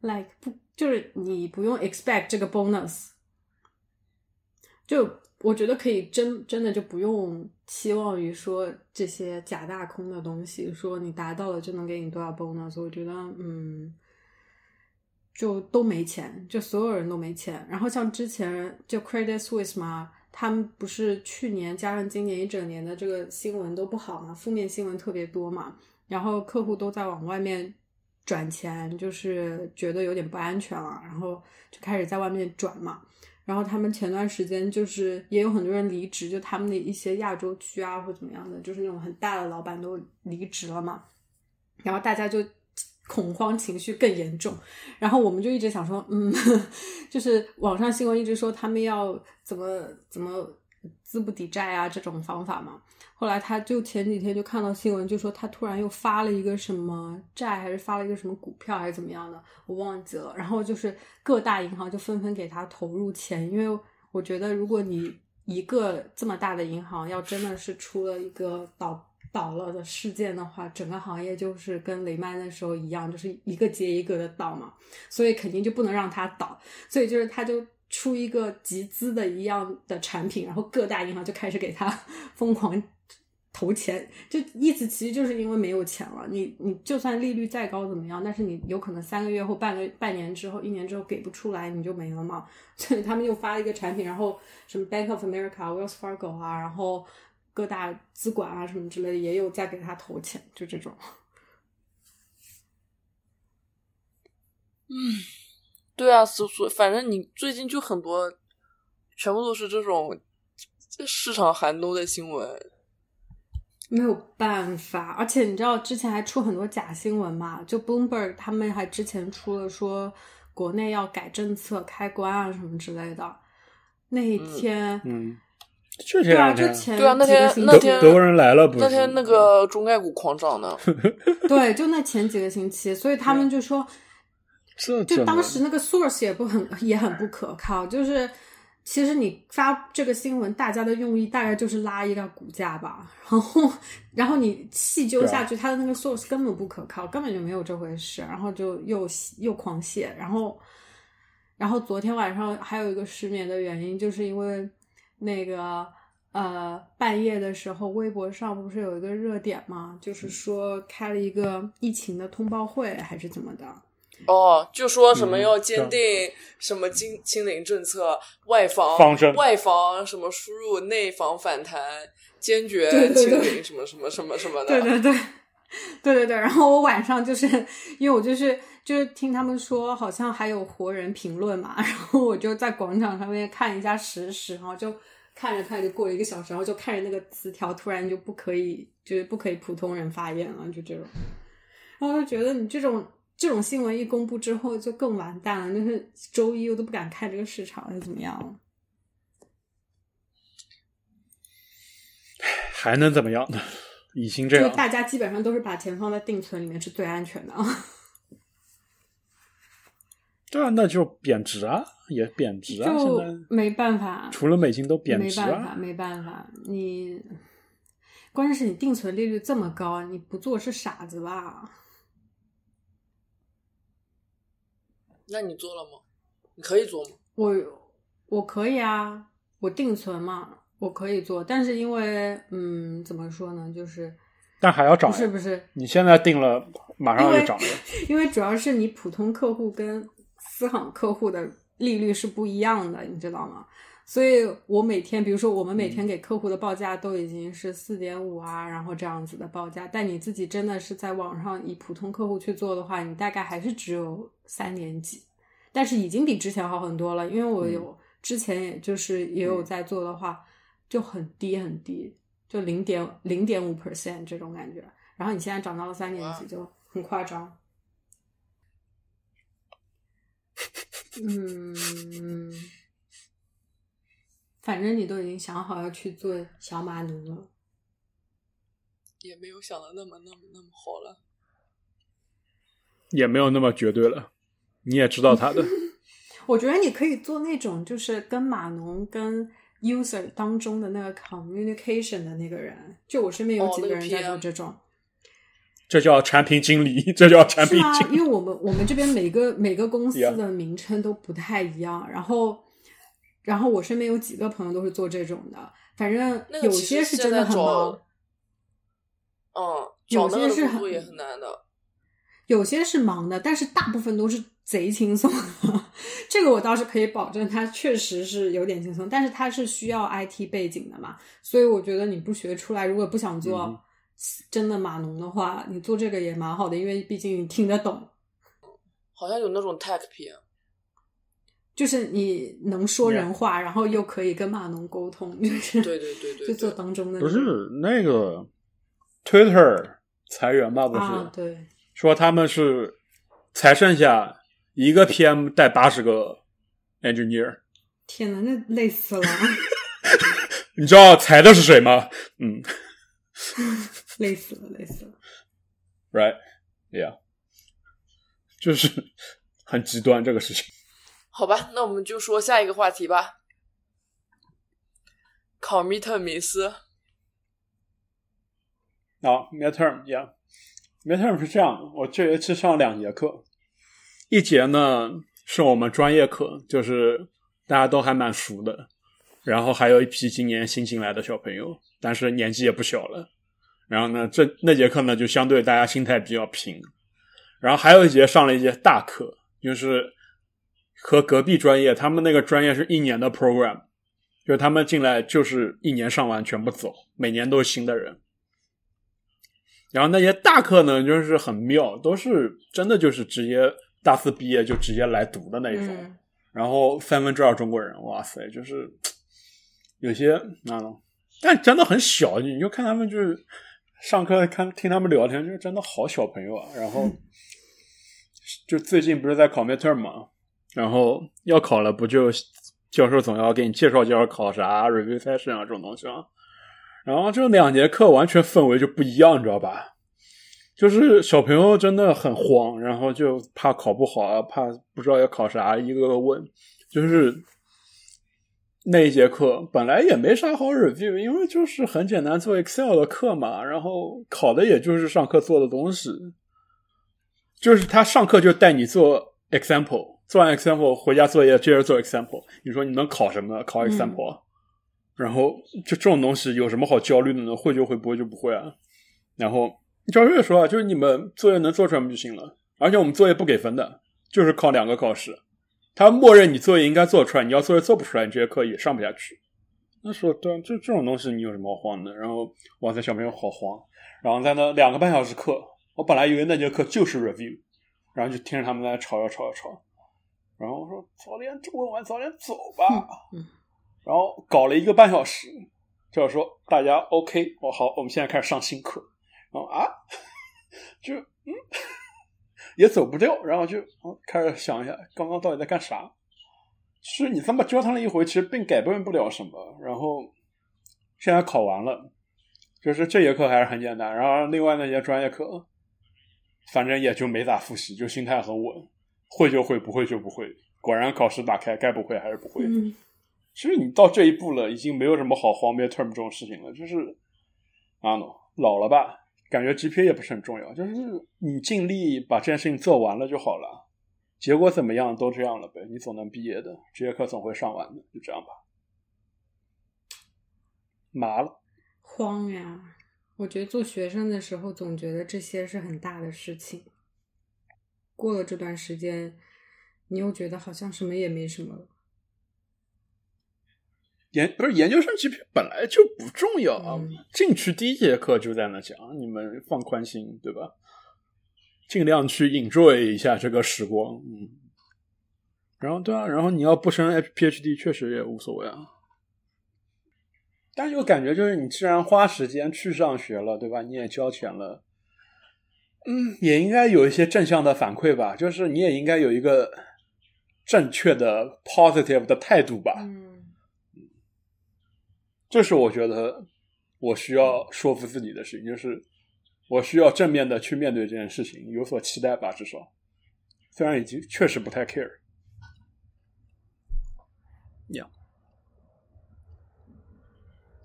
like 不。就是你不用 expect 这个 bonus，就我觉得可以真真的就不用期望于说这些假大空的东西，说你达到了就能给你多少 bonus。我觉得嗯，就都没钱，就所有人都没钱。然后像之前就 Credit Suisse 嘛，他们不是去年加上今年一整年的这个新闻都不好嘛，负面新闻特别多嘛，然后客户都在往外面。转钱就是觉得有点不安全了，然后就开始在外面转嘛。然后他们前段时间就是也有很多人离职，就他们的一些亚洲区啊或怎么样的，就是那种很大的老板都离职了嘛。然后大家就恐慌情绪更严重。然后我们就一直想说，嗯，[laughs] 就是网上新闻一直说他们要怎么怎么资不抵债啊这种方法嘛。后来他就前几天就看到新闻，就说他突然又发了一个什么债，还是发了一个什么股票，还是怎么样的，我忘记了。然后就是各大银行就纷纷给他投入钱，因为我觉得如果你一个这么大的银行要真的是出了一个倒倒了的事件的话，整个行业就是跟雷曼那时候一样，就是一个接一个的倒嘛，所以肯定就不能让他倒，所以就是他就出一个集资的一样的产品，然后各大银行就开始给他 [laughs] 疯狂。投钱就意思其实就是因为没有钱了，你你就算利率再高怎么样，但是你有可能三个月或半个半年之后、一年之后给不出来，你就没了嘛。[laughs] 所以他们又发了一个产品，然后什么 Bank of America、Wells Fargo 啊，然后各大资管啊什么之类的也有在给他投钱，就这种。
嗯，对啊，所所反正你最近就很多，全部都是这种。这市场寒冬的新闻，
没有办法，而且你知道之前还出很多假新闻嘛？就 Bloomberg 他们还之前出了说国内要改政策、开关啊什么之类的。那一天，
嗯，
对啊，就前
对啊那天那天
德国人来了，不是
那天那个中概股狂涨呢，[laughs]
对，就那前几个星期，所以他们就说，就
这就
当时那个 source 也不很 [laughs] 也很不可靠，就是其实你发这个新闻，大家的用意大概就是拉一个股价吧，然后然后你细究下去，它的那个 source 根本不可靠，根本就没有这回事，然后就又又狂泻，然后然后昨天晚上还有一个失眠的原因，就是因为那个。呃，半夜的时候，微博上不是有一个热点嘛，就是说开了一个疫情的通报会，还是怎么的？
哦，就说什么
嗯
要坚定什么清清零政策，外防
方针
外防什么输入，内防反弹，坚决清零什么什么什么什么的。
对对对，对对对。然后我晚上就是因为我就是就是听他们说，好像还有活人评论嘛，然后我就在广场上面看一下实时，然后就看着看着过了一个小时，然后就看着那个词条，突然就不可以，就是不可以普通人发言了，就这种。然后就觉得你这种这种新闻一公布之后就更完蛋了，就是周一我都不敢看这个市场是怎么样了。
还能怎么样呢？已经这样，
就大家基本上都是把钱放在定存里面是最安全的。[laughs]
对啊，那就贬值啊，也贬值啊，
就没办法，
除了美金都贬值
没办法，
啊。
没办法。你关键是你定存利率这么高，你不做是傻子吧？
那你做了吗？你可以做吗？
我我可以啊，我定存嘛，我可以做，但是因为嗯，怎么说呢，就是
但还要涨，
不是不是，
你现在定了，马上就涨了。
因为主要是你普通客户跟私行客户的利率是不一样的，你知道吗？所以我每天，比如说我们每天给客户的报价都已经是四点五啊，然后这样子的报价，但你自己真的是在网上以普通客户去做的话，你大概还是只有三点几，但是已经比之前好很多了，因为我有、之前也就是也有在做的话，就很低很低，就零点零点五 percent 这种感觉，然后你现在涨到了三点几，就很夸张。[laughs] 嗯，反正你都已经想好要去做小马奴了。
也没有想的那么那么那么好了。
也没有那么绝对了，你也知道他的。[laughs]
我觉得你可以做那种，就是跟码农跟 user 当中的那个 communication 的那个人。就我身边有几个人在做这种，
这叫产品经理，这叫产
是吗？
品经理。
因为我们我们这边每个每个公司 [laughs] 的名称都不太一样，然后然后我身边有几个朋友都是做这种的，反正有些是真的很忙。
嗯，
有些是很
也很难的。
有些是忙的，但是大部分都是贼轻松的。[laughs] 这个我倒是可以保证，它确实是有点轻松，但是它是需要 IT 背景的嘛，所以我觉得你不学出来，如果不想
嗯
做真的码农的话，你做这个也蛮好的，因为毕竟你听得懂，
好像有那种 tech PM，
就是你能说人话，然后又可以跟码农沟通，就是
对对对对 [laughs]
就做当中的
不是
那
个 Twitter 裁员吧？不是、
啊，对，
说他们是才剩下一个 PM 带八十个 engineer。
天呐，那累死了，[laughs]
你知道裁的是谁吗？嗯 [laughs]
累死了，累死了。
，right，yeah，就是很极端这个事情。
好吧，那我们就说下一个话题吧。考密特米斯，
啊、m i d t e r m y e a h m i d t e r m 是这样的，我这学期上两节课，一节呢是我们专业课，就是大家都还蛮熟的，然后还有一批今年新进来的小朋友，但是年纪也不小了。然后呢，这那节课呢就相对大家心态比较平，然后还有一节上了一节大课，就是和隔壁专业，他们那个专业是一年的 program，就是他们进来就是一年上完全部走，每年都是新的人。然后那些大课呢，就是很妙，都是真的就是直接大四毕业就直接来读的那一种。
嗯
然后三分之二中国人，哇塞，就是 [tsk] 有些那种，但真的很小，你就看他们就是上课看听他们聊天，就是真的好小朋友啊。然后就最近不是在考 midterm 嘛，然后要考了，不就教授总要给你介绍介绍考啥 review session 啊这种东西啊。然后这两节课完全氛围就不一样，你知道吧？就是小朋友真的很慌，然后就怕考不好啊，怕不知道要考啥，一个个问。就是那一节课本来也没啥好 review，因为就是很简单做 Excel 的课嘛，然后考的也就是上课做的东西。就是他上课就带你做 example，做完 example 回家作业接着做 example。你说你能考什么？考 example。然后就这种东西有什么好焦虑的呢？会就会，不会就不会啊。然后教授也说啊，就是你们作业能做出来不就行了，而且我们作业不给分的，就是考两个考试。他默认你作业应该做出来，你要作业做不出来，你这节课也上不下去。那说对，就这种东西你有什么好慌的？然后哇塞，小朋友好慌。然后在那两个半小时课，我本来以为那节课就是 review，然后就听着他们在吵吵吵吵吵。然后我说早点问完早点走吧。然后搞了一个半小时，就是说大家 OK，我好，我们现在开始上新课。然后啊，[laughs] 就嗯，也走不掉，然后就开始想一下刚刚到底在干啥。其实你这么折腾了一回，其实并改变不了什么。然后现在考完了，就是这节课还是很简单。然后另外那些专业课，反正也就没咋复习，就心态很稳，会就会，不会就不会。果然考试打开，该不会还是不会。其实你到这一步了，已经没有什么好荒谬 term 这种事情了。就是啊，no，老了吧，感觉 GPA 也不是很重要，就是你尽力把这件事情做完了就好了。结果怎么样都这样了呗，你总能毕业的，这节课总会上完的，就这样吧。麻了，
慌呀！我觉得做学生的时候总觉得这些是很大的事情，过了这段时间，你又觉得好像什么也没什么了。
研不是研究生 GPA 本来就不重要啊，进去第一节课就在那讲，你们放宽心，对吧？尽量去 enjoy 一下这个时光，嗯。然后对啊，然后你要不升 PhD 确实也无所谓啊。但又感觉就是你既然花时间去上学了，对吧？你也交钱了，嗯，也应该有一些正向的反馈吧。就是你也应该有一个正确的 positive 的态度吧。嗯这是我觉得我需要说服自己的事情，就是我需要正面的去面对这件事情，有所期待吧。至少，虽然已经确实不太 care，Yeah，，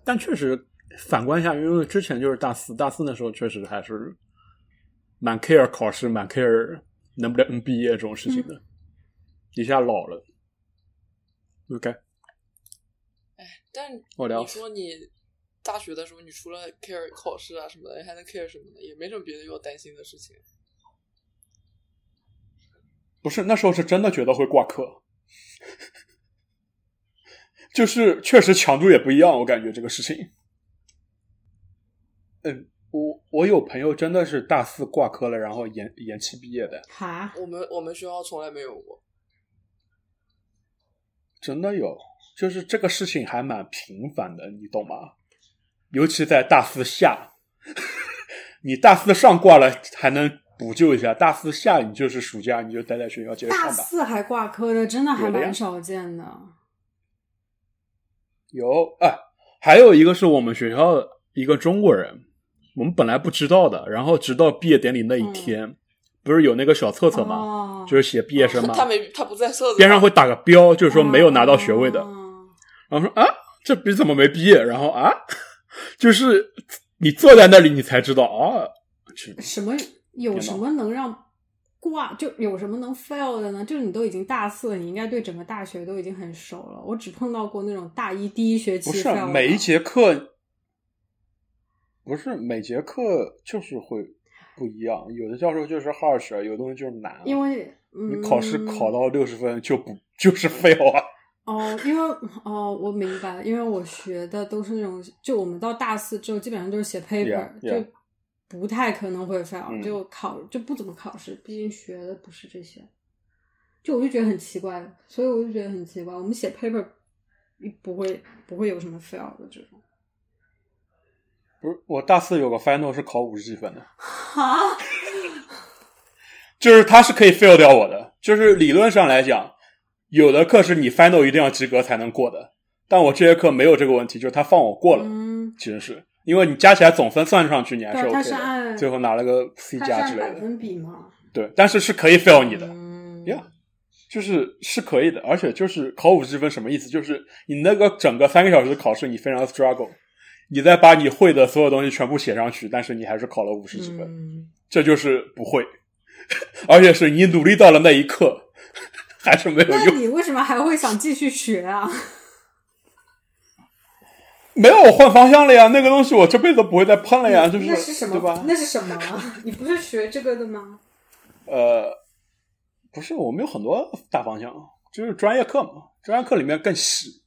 但确实反观一下，因为之前就是大四，大四那时候确实还是蛮 care 考试，蛮 care 能不能毕业这种事情的。一下老了，OK。
哎但你说你大学的时候，你除了 care 考试啊什么的，你还能 care 什么呢？也没什么别的要担心的事情。
不是那时候是真的觉得会挂科，[laughs] 就是确实强度也不一样。我感觉这个事情，嗯，我我有朋友真的是大四挂科了，然后延延期毕业的。
哈，
我们我们学校从来没有过，
真的有。就是这个事情还蛮频繁的，你懂吗？尤其在大四下，[laughs] 你大四上挂了还能补救一下，大四下你就是暑假你就待在学校接着上吧。
大四还挂科的，真的还蛮少见的。
有哎，还有一个是我们学校的一个中国人，我们本来不知道的，然后直到毕业典礼那一天，不是有那个小册册吗？就是写毕业生嘛。[laughs]
他没，他不在册子
边上会打个标，就是说没有拿到学位的。然后说啊，这笔怎么没毕业？然后啊，[laughs] 就是你坐在那里，你才知道啊，[laughs]
什么有什么能让挂，就有什么能 fail 的呢？就是你都已经大四了，你应该对整个大学都已经很熟了。我只碰到过那种大一第一学期，
不是每一节课，不是每节课就是会不一样。有的教授就是 harsh，有东西就是难。
因为
你考试考到六十分就不就 [laughs] 是 fail 啊。
哦，因为哦，我明白了，因为我学的都是那种，就我们到大四之后，基本上都是写 paper，就不太可能会 fail，就考就不怎么考试，毕竟学的不是这些，就我就觉得很奇怪，所以我就觉得很奇怪，我们写 paper 不会不会有什么 fail 的这种。
不是，我大四有个 final 是考五十几分的，
哈，[laughs]
就是他是可以 fail 掉我的，就是理论上来讲，有的课是你 final 一定要及格才能过的，但我这节课没有这个问题，就是他放我过了，
嗯，
其实是因为你加起来总分算上去，你还是 OK 的，最后拿了个 C 加之类的，
分比嘛。
对，但是是可以 fail 你的，
嗯，
呀就是是可以的，而且就是考五十分什么意思？就是你那个整个三个小时的考试，你非常 struggle，你再把你会的所有东西全部写上去，但是你还是考了五十几分，
嗯，
这就是不会，而且是你努力到了那一刻，[laughs] 还是没有
那
用。
你为什么还会想继续学啊？[laughs]
没有，我换方向了呀，那个东西我这辈子都不会再碰了呀，就是
那是什么？
对吧？
那是什么？你不是学这个的吗？
呃，不是，我们有很多大方向，就是专业课嘛，专业课里面更细，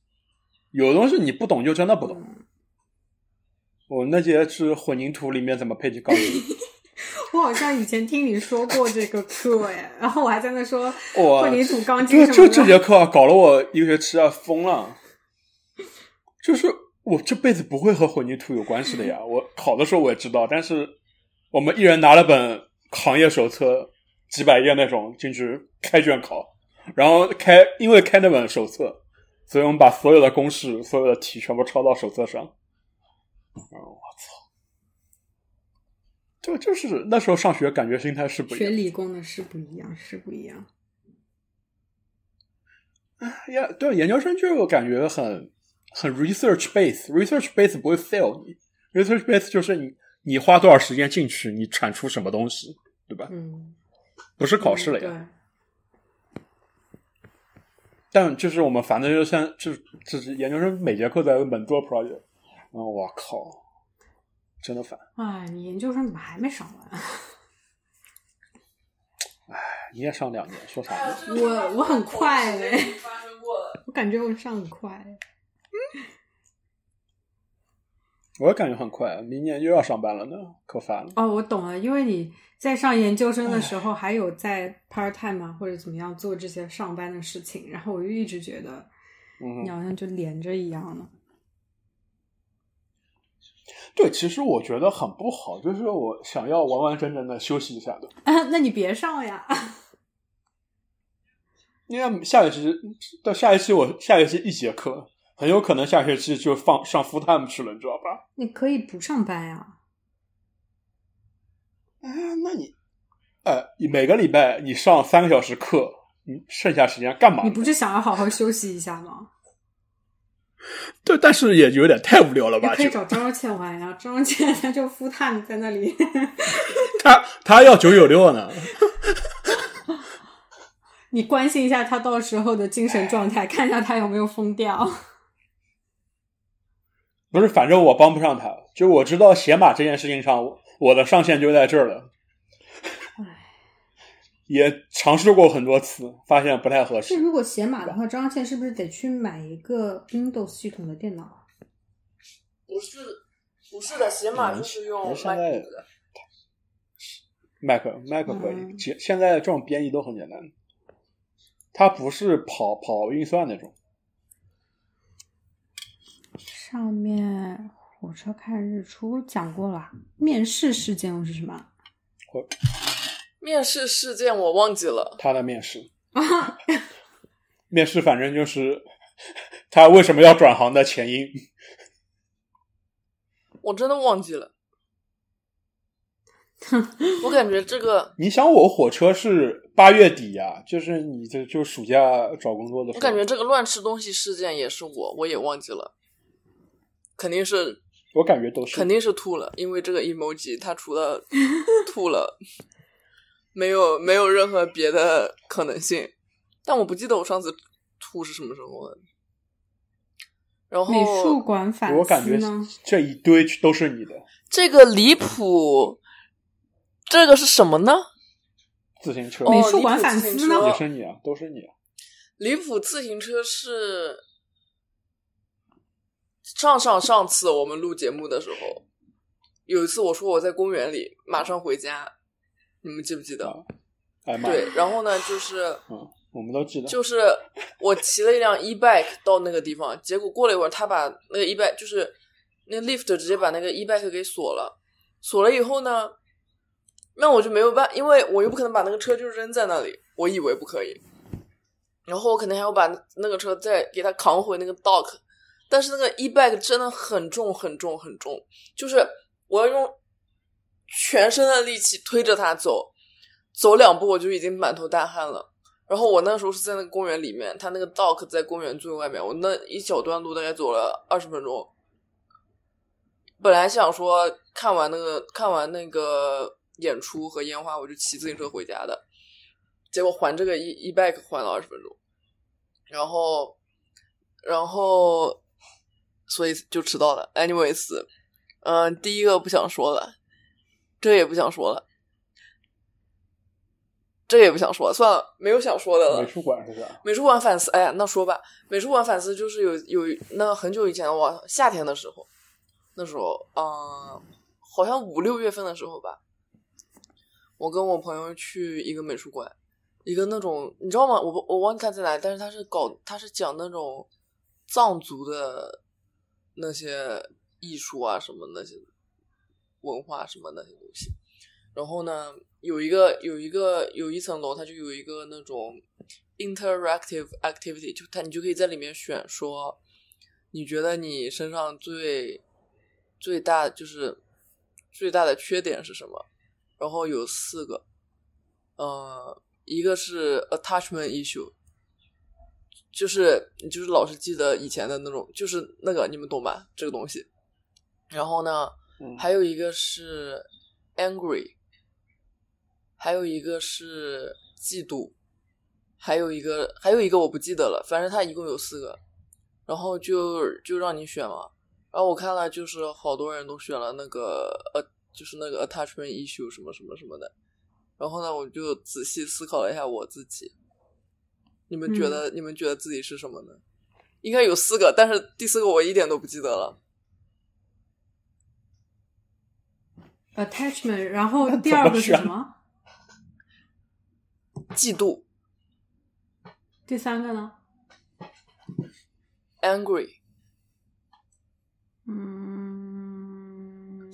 有的东西你不懂就真的不懂。我那节是混凝土里面怎么配置钢筋，[laughs]
我好像以前听你说过这个课哎，然后我还在那说
我
混凝土钢筋，
就
什么的。
这节课啊搞了我一个学期啊，疯了。就是我这辈子不会和混凝土有关系的呀。我考的时候我也知道，但是我们一人拿了本行业手册，几百页那种进去开卷考，然后开因为开那本手册，所以我们把所有的公式、所有的题全部抄到手册上。嗯，我操！就就是那时候上学，感觉心态是不一样学。
理工的是不一样，是不一样。
呀，对，研究生就感觉很很 research base，research base 不会 fail 你，research base 就是你你花多少时间进去，你产出什么东西，对吧？
嗯，
不是考试了
对
呀。，但就是我们反正就是像就是就是研究生每节课在稳做 project，然后我靠，真的烦。
哎，你研究生怎么还没上完？
哎你也上两年，说啥呢？
我我很快嘞。我感觉我上很快。
我也感觉很快，明年又要上班了呢，可烦了。
哦，我懂了，因为你在上研究生的时候，还有在 part time 啊或者怎么样做这些上班的事情，然后我就一直觉得你好像就连着一样的。
对，其实我觉得很不好，就是我想要完完整整的休息一下的。
啊，那你别上呀。[laughs]
因为下学期到下学期我下学期一节课，很有可能下学期就放上 full time 去了，你知道吧？
你可以不上班呀。
啊，那你，呃，每个礼拜你上三个小时课，你剩下时间干嘛？
你不是想要好好休息一下吗？[laughs]
对，但是也有点太无聊了吧？
可以找张若倩玩呀，张若倩她就 full time 在那里。[laughs]
他他要九九六呢，[laughs]
你关心一下他到时候的精神状态，看一下他有没有疯掉。
不是，反正我帮不上他。就我知道写码这件事情上，我我的上限就在这儿了。也尝试过很多次，发现不太合适
是。如果写码的话，张若倩是不是得去买一个 Windows 系统的电脑啊？
不是，不是的，写码就是用
嗯现在
MacBook 的。
Mac Mac 可以，
嗯
现、现在这种编译都很简单，它不是跑跑运算那种。
上面火车看日出讲过了，面试事件又是什么？
面试事件我忘记了，
他的面试，[laughs] 面试反正就是 [laughs] 他为什么要转行的前因。[laughs]
我真的忘记了。我感觉这个，
你想，我火车是八月底呀、就是你这就暑假找工作的时候。
我感觉这个乱吃东西事件也是我，我也忘记了，肯定是
我感觉都是
肯定是吐了，因为这个 emoji 它除了吐了，没有没有任何别的可能性。但我不记得我上次吐是什么时候了。然后
美术馆反
我感觉
思呢？
这一堆都是你的
这个离谱，这个是什么呢？
自行车，
哦
美术馆反思呢
也是你啊，都是你啊。
离谱自行车是上上上次我们录节目的时候，有一次我说我在公园里马上回家，你们记不记得？
哎妈，
对，然后呢，就是
嗯我们都记得。
就是我骑了一辆 e bike 到那个地方，结果过了一会儿，他把那个 e bike 就是那个 lift 直接把那个 e bike 给锁了，锁了以后呢，那我就没有办，因为我又不可能把那个车就扔在那里，我以为不可以，然后我肯定还要把那个车再给他扛回那个 dock，但是那个 e bike 真的很重很重很重，就是我要用全身的力气推着他走，走两步我就已经满头大汗了。然后我那时候是在那个公园里面，他那个 dock 在公园最外面，我那一小段路大概走了二十分钟。本来想说看完那个看完那个演出和烟花，我就骑自行车回家的，结果还这个 e e bike 还了二十分钟，然后然后所以就迟到了。anyways，嗯、第一个不想说了，这也不想说了。这也不想说，算了，没有想说的了。
美术馆是啥？
美术馆反思，哎呀，那说吧，美术馆反思就是有有那很久以前，我夏天的时候，那时候，嗯、好像五六月份的时候吧，我跟我朋友去一个美术馆，一个那种你知道吗？我不我忘记看在哪，但是他是搞他是讲那种藏族的那些艺术啊，什么那些文化什么那些东西。然后呢，有一个有一个有一层楼，它就有一个那种 interactive activity，就它你就可以在里面选说，你觉得你身上最最大就是最大的缺点是什么？然后有四个，呃，一个是 attachment issue，就是你就是老是记得以前的那种，就是那个你们懂吧？这个东西。然后呢，
嗯
还有一个是 angry，还有一个是嫉妒，还有一个还有一个我不记得了，反正它一共有四个，然后就就让你选嘛。然后我看了，就是好多人都选了那个呃，就是那个 attachment issue 什么什么什么的。然后呢，我就仔细思考了一下我自己，你们觉得、你们觉得自己是什么呢？应该有四个，但是第四个我一点都不记得了。
attachment，然后 [laughs] 第二个是什么？
嫉妒
第三个呢
？，angry。
嗯，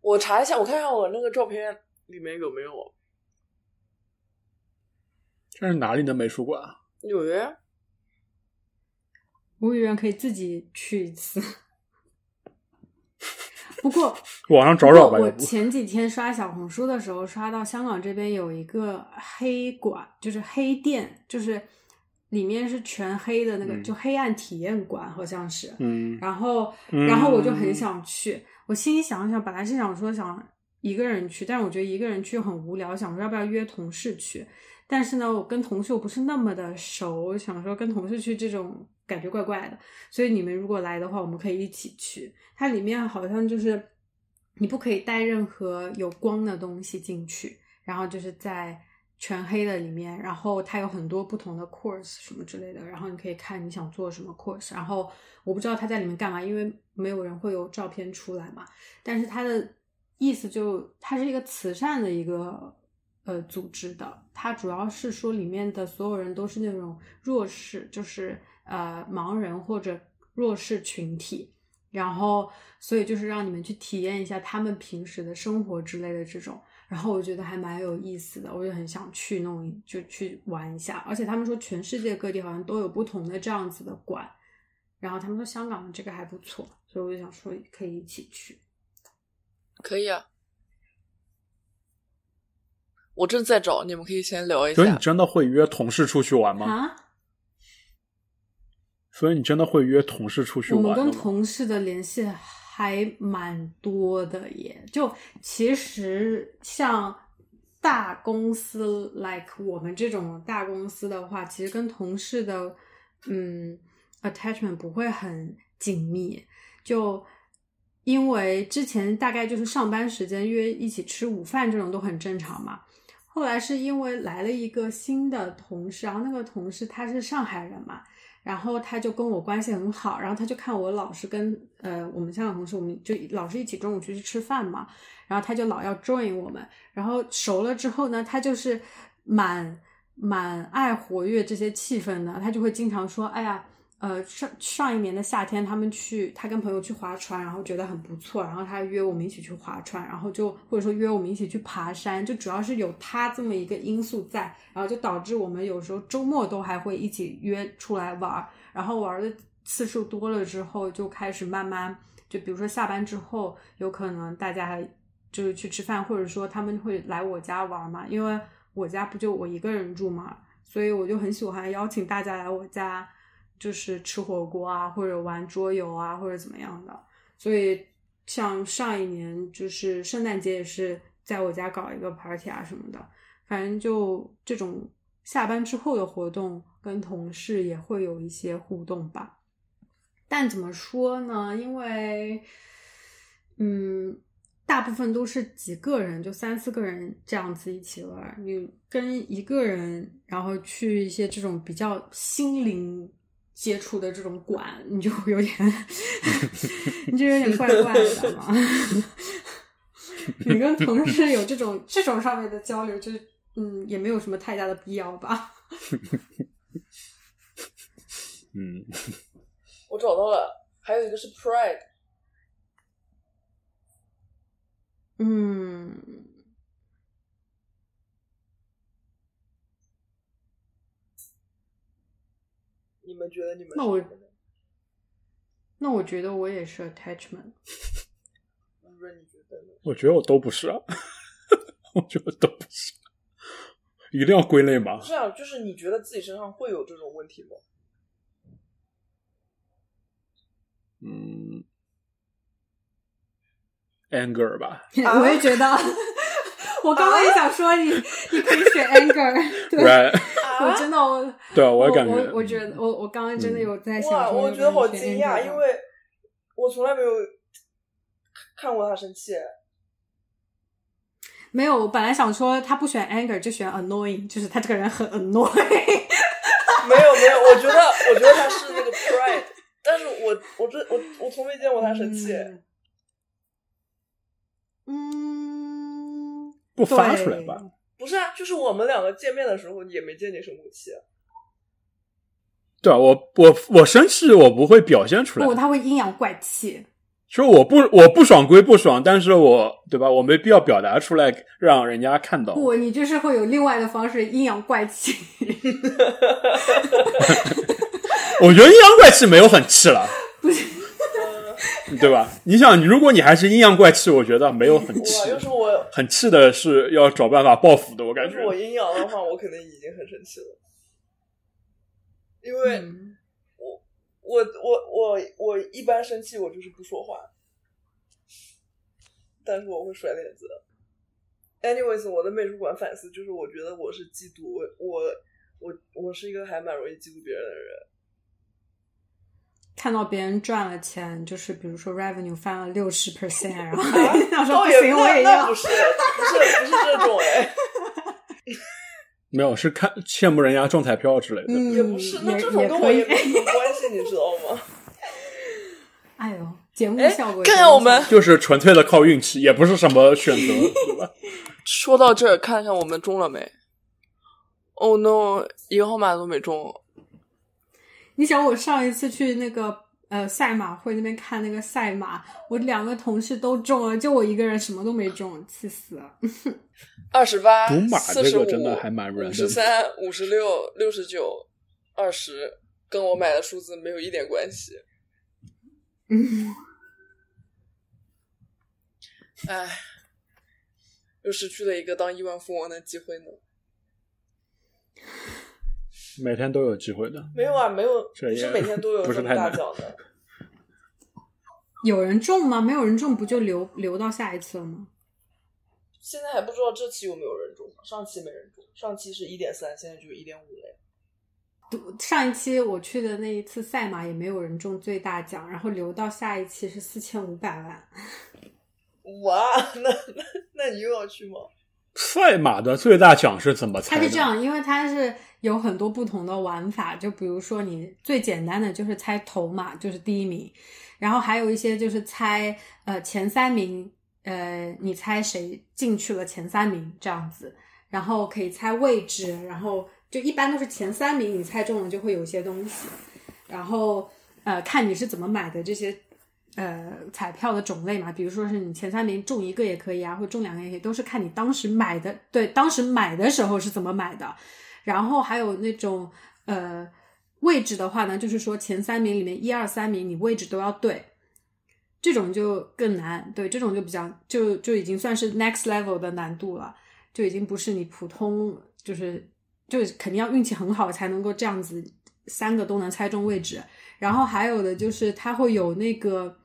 我查一下，我看看我那个照片里面有没有
这是哪里的美术馆啊？
纽约。
吴语言可以自己去一次。不过，[laughs]
网上找找吧。
我前几天刷小红书的时候，刷到香港这边有一个黑馆，就是黑店，就是里面是全黑的那个，
嗯
就黑暗体验馆，好像是。
嗯，
然后，
嗯
然后我就很想去。我心里想想，本来是想说想一个人去，但是我觉得一个人去很无聊，想说要不要约同事去。但是呢，我跟同事又不是那么的熟，想说跟同事去这种感觉怪怪的。所以你们如果来的话，我们可以一起去。它里面好像就是你不可以带任何有光的东西进去，然后就是在全黑的里面，然后它有很多不同的 course 什么之类的，然后你可以看你想做什么 course。然后我不知道他在里面干嘛，因为没有人会有照片出来嘛。但是他的意思就它是一个慈善的一个呃组织的，它主要是说里面的所有人都是那种弱势，就是呃盲人或者弱势群体。然后，所以就是让你们去体验一下他们平时的生活之类的这种，然后我觉得还蛮有意思的，我就很想去弄，就去玩一下。而且他们说全世界各地好像都有不同的这样子的馆，然后他们说香港的这个还不错，所以我就想说可以一起去。
可以啊，我正在找，你们可以先聊一下。
所以你真的会约同事出去玩吗？
啊，
所以你真的会约同事出去吗？
跟同事的联系还蛮多的耶。就其实像大公司，like 我们这种大公司的话，其实跟同事的嗯 attachment 不会很紧密，就。因为之前大概就是上班时间约一起吃午饭这种都很正常嘛，后来是因为来了一个新的同事，然后那个同事他是上海人嘛，然后他就跟我关系很好，然后他就看我老是跟呃我们香港同事，我们就老是一起中午出去吃饭嘛，然后他就老要 join 我们，然后熟了之后呢，他就是蛮蛮爱活跃这些气氛的，他就会经常说：“哎呀。”呃，上上一年的夏天，他们去，他跟朋友去划船，然后觉得很不错，然后他约我们一起去划船，然后就或者说约我们一起去爬山，就主要是有他这么一个因素在，然后就导致我们有时候周末都还会一起约出来玩儿，然后玩的次数多了之后，就开始慢慢，就比如说下班之后，有可能大家就是去吃饭，或者说他们会来我家玩嘛，因为我家不就我一个人住嘛，所以我就很喜欢邀请大家来我家。就是吃火锅啊，或者玩桌游啊，或者怎么样的。所以像上一年，就是圣诞节也是在我家搞一个 party 啊什么的。反正就这种下班之后的活动，跟同事也会有一些互动吧。但怎么说呢？因为，嗯，大部分都是几个人，就三四个人这样子一起玩。你跟一个人，然后去一些这种比较心灵。接触的这种馆，你就有点，[laughs] 你就有点怪怪的嘛。[laughs] 你跟同事有这种这种上面的交流，就是嗯，也没有什么太大的必要吧。[laughs]
嗯，
我找到了，还有一个是 Pride。
嗯。
你们觉得你们
那我那我觉得我也是 attachment。
不是你觉得？
我觉得我都不是啊，[laughs] 我觉得都不是，一定要归类吗？
是啊，就是你觉得自己身上会有这种问题吗？
嗯，anger 吧。
我也觉得，[laughs] 我刚刚也想说你，你可以选 anger，[laughs] 对。我真的，我
对啊，
我
也感觉，
我我觉得，我我刚刚真的有在想，哇，
我觉得好惊讶，因为我从来没有看过他生气。
没有，我本来想说他不选 anger 就选 annoying，就是他这个人很 annoying。[laughs]
没有没有，我觉得我觉得他是那个 pride，[laughs] 但是我我这我我从没见过他生气。
嗯，
不发出来吧。
不是啊，就是我们两个见面的时候也没见你生过气。
对啊，我我我生气，我不会表现出来。
不，他会阴阳怪气。
说我不我不爽归不爽，但是我对吧？我没必要表达出来，让人家看到。
不，你就是会有另外的方式阴阳怪气。[laughs]
我觉得阴阳怪气没有很气了。[laughs]
不是。[laughs]
对吧？你想，如果你还是阴阳怪气，我觉得没有很 [laughs] 气。
要是我
很气的是要找办法报复的，我感觉。
我阴阳的话，我肯定已经很生气了，因为我我我我我一般生气，我就是不说话，但是我会甩脸子。Anyways，我的美术馆反思就是，我觉得我是嫉妒我我我我是一个还蛮容易嫉妒别人的人。
看到别人赚了钱，就是比如说 revenue 翻了六十 percent，[laughs] 然后 [laughs] 想说不行，我也要，
不是不是不是这种哎，[laughs]
没有是看羡慕人家中彩票之类的，
也不是，那这种跟我也没什么关系，你知道吗？
哎呦，节目效果，
看看我们
就是纯粹的靠运气，也不是什么选择，对吧？
说到这儿，看看我们中了没？Oh no，一个号码都没中。
你想我上一次去那个呃赛马会那边看那个赛马，我两个同事都中了，就我一个人什么都没中，气死了。[laughs]
二十八，
赌马
这个
真的还蛮
五十三、五十六、六十九、二十，跟我买的数字没有一点关系。
嗯，
唉，又失去了一个当亿万富翁的机会呢。
每天都有机会的，
没有啊，没有，不是每天都有
这么大
奖的。[laughs]
有人中吗？没有人中，不就留留到下一次了吗？
现在还不知道这期有没有人中，上期没人中，上期是一点三，现在就是一点五了。
上一期我去的那一次赛马也没有人中最大奖，然后留到下一期是四千五百万。
哇，那那那你又要去吗？
赛马的最大奖是怎么猜？
它是这样，因为它是有很多不同的玩法，就比如说你最简单的就是猜头马，就是第一名，然后还有一些就是猜呃前三名，呃你猜谁进去了前三名这样子，然后可以猜位置，然后就一般都是前三名你猜中了就会有些东西，然后呃看你是怎么买的这些呃彩票的种类嘛，比如说是你前三名中一个也可以啊，或中两个也可以，都是看你当时买的对当时买的时候是怎么买的，然后还有那种呃位置的话呢，就是说前三名里面一二三名你位置都要对。这种就更难，对，这种就比较就就已经算是 next level 的难度了，就已经不是你普通，就是就肯定要运气很好才能够这样子三个都能猜中位置。然后还有的就是它会有那个，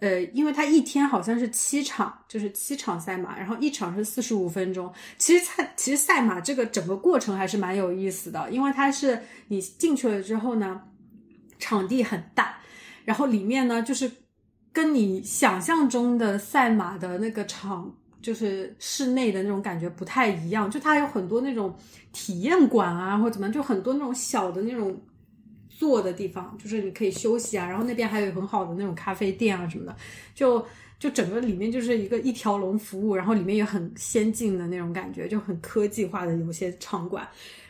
呃，因为它一天好像是七场，就是七场赛马，然后一场是四十五分钟。其实赛其实赛马这个整个过程还是蛮有意思的，因为它是你进去了之后呢，场地很大，然后里面呢就是。跟你想象中的赛马的那个场，就是室内的那种感觉不太一样。就它有很多那种体验馆啊，或者怎么，就很多那种小的那种坐的地方，就是你可以休息啊。然后那边还有很好的那种咖啡店啊什么的，就就整个里面就是一个一条龙服务，然后里面也很先进的那种感觉，就很科技化的有些场馆。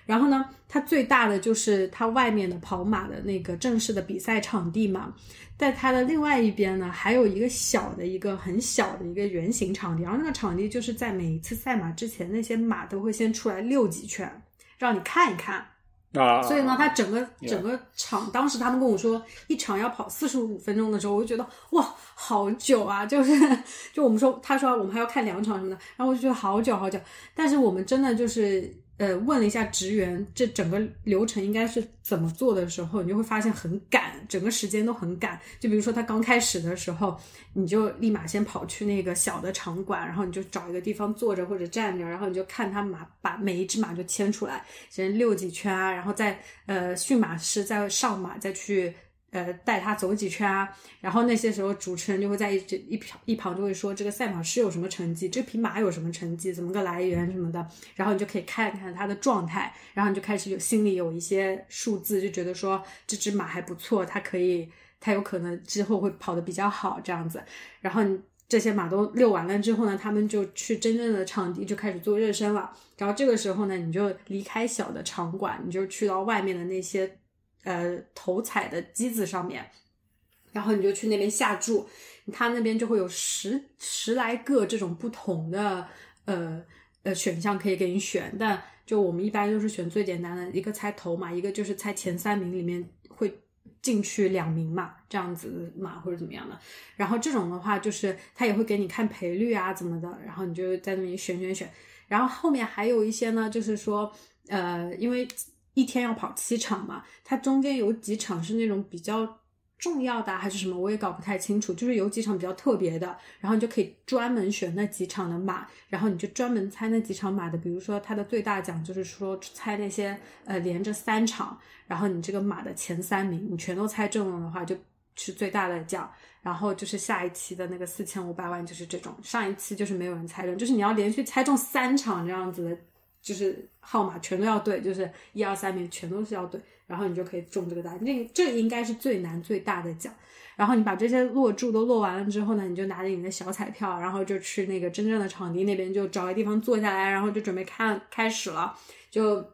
然后呢，它最大的就是它外面的跑马的那个正式的比赛场地嘛。在它的另外一边呢，还有一个小的一个很小的一个圆形场地，然后那个场地就是在每一次赛马之前，那些马都会先出来溜几圈，让你看一看
啊。
所以呢，他整个整个场，当时他们跟我说一场要跑四十五分钟的时候，我就觉得哇，好久啊！就是 [laughs] 就我们说，他说我们还要看两场什么的，然后我就觉得好久好久。但是我们真的就是。呃，问了一下职员，这整个流程应该是怎么做的时候，你就会发现很赶，整个时间都很赶。就比如说他刚开始的时候，你就立马先跑去那个小的场馆，然后你就找一个地方坐着或者站着，然后你就看他马把每一只马就牵出来，先遛几圈啊，然后再呃驯马师再上马再去。呃，带他走几圈啊，然后那些时候主持人就会在一一旁一旁就会说这个赛马师有什么成绩，这匹马有什么成绩，怎么个来源什么的，然后你就可以看看他的状态，然后你就开始有心里有一些数字，就觉得说这只马还不错，它可以，它有可能之后会跑得比较好这样子。然后这些马都遛完了之后呢，他们就去真正的场地就开始做热身了。然后这个时候呢，你就离开小的场馆，你就去到外面的那些。呃，头彩的机子上面，然后你就去那边下注，他那边就会有十十来个这种不同的呃呃选项可以给你选，但就我们一般都是选最简单的一个猜头嘛，一个就是猜前三名里面会进去两名嘛，这样子嘛或者怎么样的。然后这种的话，就是他也会给你看赔率啊怎么的，然后你就在那里选选选。然后后面还有一些呢，就是说呃，因为。一天要跑七场嘛？它中间有几场是那种比较重要的，还是什么？我也搞不太清楚。就是有几场比较特别的，然后你就可以专门选那几场的马，然后你就专门猜那几场马的。比如说它的最大奖就是说猜那些呃连着三场，然后你这个马的前三名你全都猜中了的话，就是最大的奖。然后就是下一期的那个四千五百万就是这种。上一期就是没有人猜中，就是你要连续猜中三场这样子的。就是号码全都要对，就是一二三名全都是要对，然后你就可以中这个大。那这应该是最难最大的奖。然后你把这些落注都落完了之后呢，你就拿着你的小彩票，然后就去那个真正的场地那边，就找个地方坐下来，然后就准备看开始了，就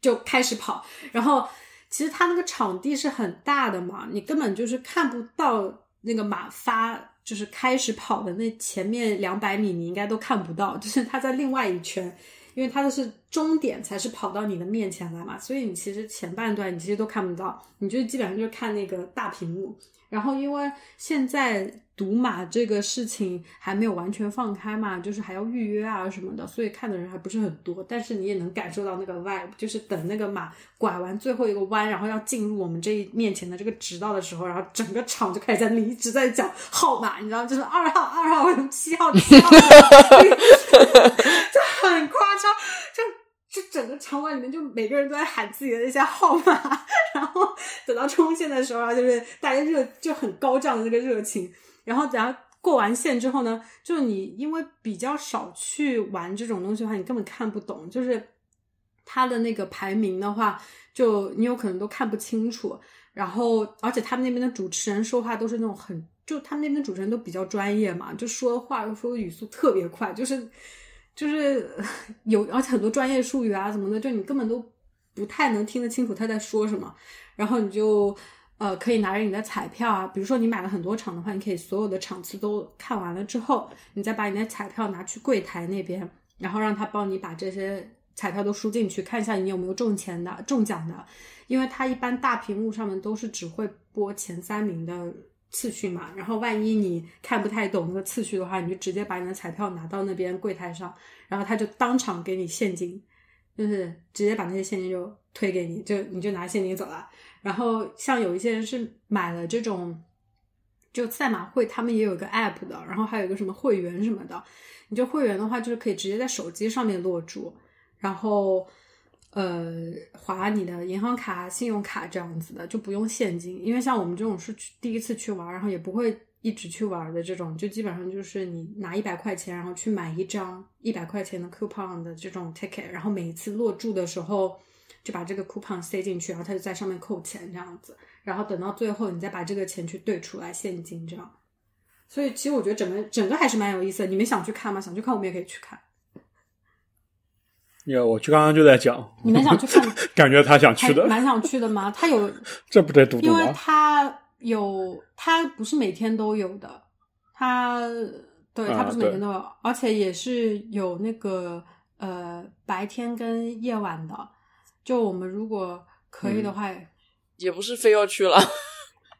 就开始跑。然后其实它那个场地是很大的嘛，你根本就是看不到那个马发。就是开始跑的那前面两百米，你应该都看不到，就是它在另外一圈。因为它的是终点才是跑到你的面前来嘛，所以你其实前半段你其实都看不到，你就基本上就是看那个大屏幕。然后因为现在赌马这个事情还没有完全放开嘛，就是还要预约啊什么的，所以看的人还不是很多。但是你也能感受到那个 vibe，就是等那个马拐完最后一个弯，然后要进入我们这一面前的这个直道的时候，然后整个场就开始在一直在讲号码，你知道，就是二号、二号、七号、七号，[laughs] 就很夸张，就。就整个场馆里面，就每个人都在喊自己的那些号码，然后等到冲线的时候啊，就是大家热就很高涨的那个热情。然后等下过完线之后呢，就你因为比较少去玩这种东西的话，你根本看不懂。就是他的那个排名的话，就你有可能都看不清楚。然后而且他们那边的主持人说话都是那种很，就他们那边的主持人都比较专业嘛，就说话说语速特别快，就是。就是 [laughs] 有而且很多专业术语啊什么的，就你根本都不太能听得清楚他在说什么，然后你就。呃，可以拿着你的彩票啊，比如说你买了很多场的话，你可以所有的场次都看完了之后，你再把你的彩票拿去柜台那边，然后让他帮你把这些彩票都输进去，看一下你有没有中钱的、中奖的。因为他一般大屏幕上面都是只会播前三名的次序嘛，然后万一你看不太懂那个次序的话，你就直接把你的彩票拿到那边柜台上，然后他就当场给你现金，就是直接把那些现金就推给你，就你就拿现金走了。然后像有一些人是买了这种，就赛马会，他们也有个 app 的，然后还有一个什么会员什么的。你就会员的话，就是可以直接在手机上面落注，然后呃划你的银行卡、信用卡这样子的，就不用现金。因为像我们这种是去第一次去玩，然后也不会一直去玩的这种，就基本上就是你拿一百块钱，然后去买一张一百块钱的 coupon 的这种 ticket，然后每一次落注的时候。就把这个 coupon 塞进去，然后他就在上面扣钱这样子，然后等到最后你再把这个钱去兑出来现金这样。所以其实我觉得整个整个还是蛮有意思的。你们想去看吗？想去看我们也可以去看。
有，我去刚刚就在讲。
你们想去看？[laughs]
感觉他想去的，
蛮想去的吗？他有 [laughs]
这不得赌赌
吗？因为他有，他不是每天都有的，他对他不是每天都有，而且也是有那个呃白天跟夜晚的。就我们如果可以的话，
也不是非要去了，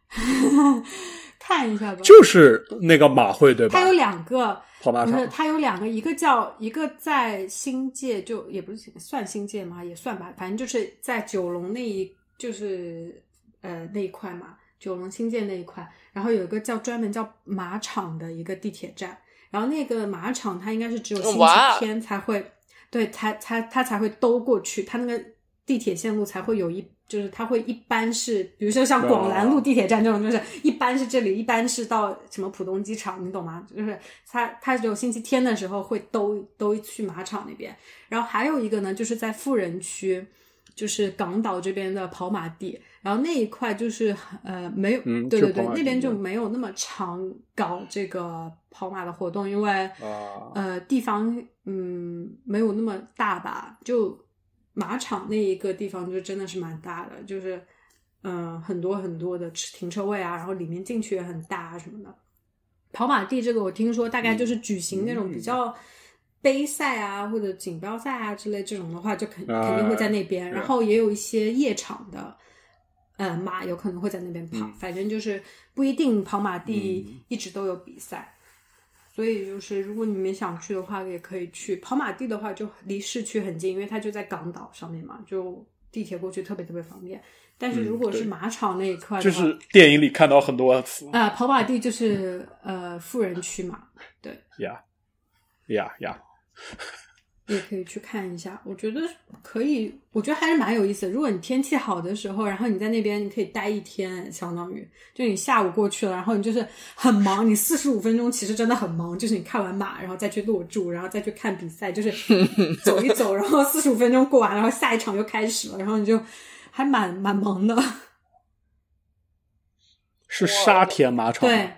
[laughs]
看一下吧。
就是那个马会对吧？
它有两个
跑马场，
它有两个，一个叫一个在新界，就也不是算新界嘛，也算吧，反正就是在九龙那一，就是呃那一块嘛，九龙新界那一块。然后有一个叫专门叫马场的一个地铁站，然后那个马场它应该是只有星期天才会，对，才才它才会兜过去，它那个。地铁线路才会有一，就是它会一般是，比如说像广兰路地铁站这种，就是一般是这里，一般是到什么浦东机场，你懂吗？就是它它只有星期天的时候会兜兜去马场那边，然后还有一个呢，就是在富人区，就是港岛这边的跑马地，然后那一块就是呃没有，对对对，那边就没有那么常搞这个跑马的活动，因为呃地方嗯没有那么大吧，就。马场那一个地方就真的是蛮大的，就是嗯很多很多的停车位啊，然后里面进去也很大什么的。跑马地这个我听说大概就是举行那种比较杯赛啊或者锦标赛啊之类这种的话，就肯肯定会在那边。然后也有一些夜场的，呃马有可能会在那边跑，反正就是不一定跑马地一直都有比赛。所以就是，如果你们想去的话，也可以去跑马地的话，就离市区很近，因为它就在港岛上面嘛，就地铁过去特别特别方便。但是如果是马场那一块，
就是电影里看到很多次
啊，跑马地就是呃富人区嘛，对，
呀呀呀。
也可以去看一下，我觉得可以，我觉得还是蛮有意思的。如果你天气好的时候，然后你在那边，你可以待一天，相当于就你下午过去了，然后你就是很忙，你四十五分钟其实真的很忙，就是你看完马，然后再去落注，然后再去看比赛，就是 [laughs] 走一走，然后四十五分钟过完，然后下一场又开始了，然后你就还蛮蛮忙的。[laughs]
是沙田马场
对。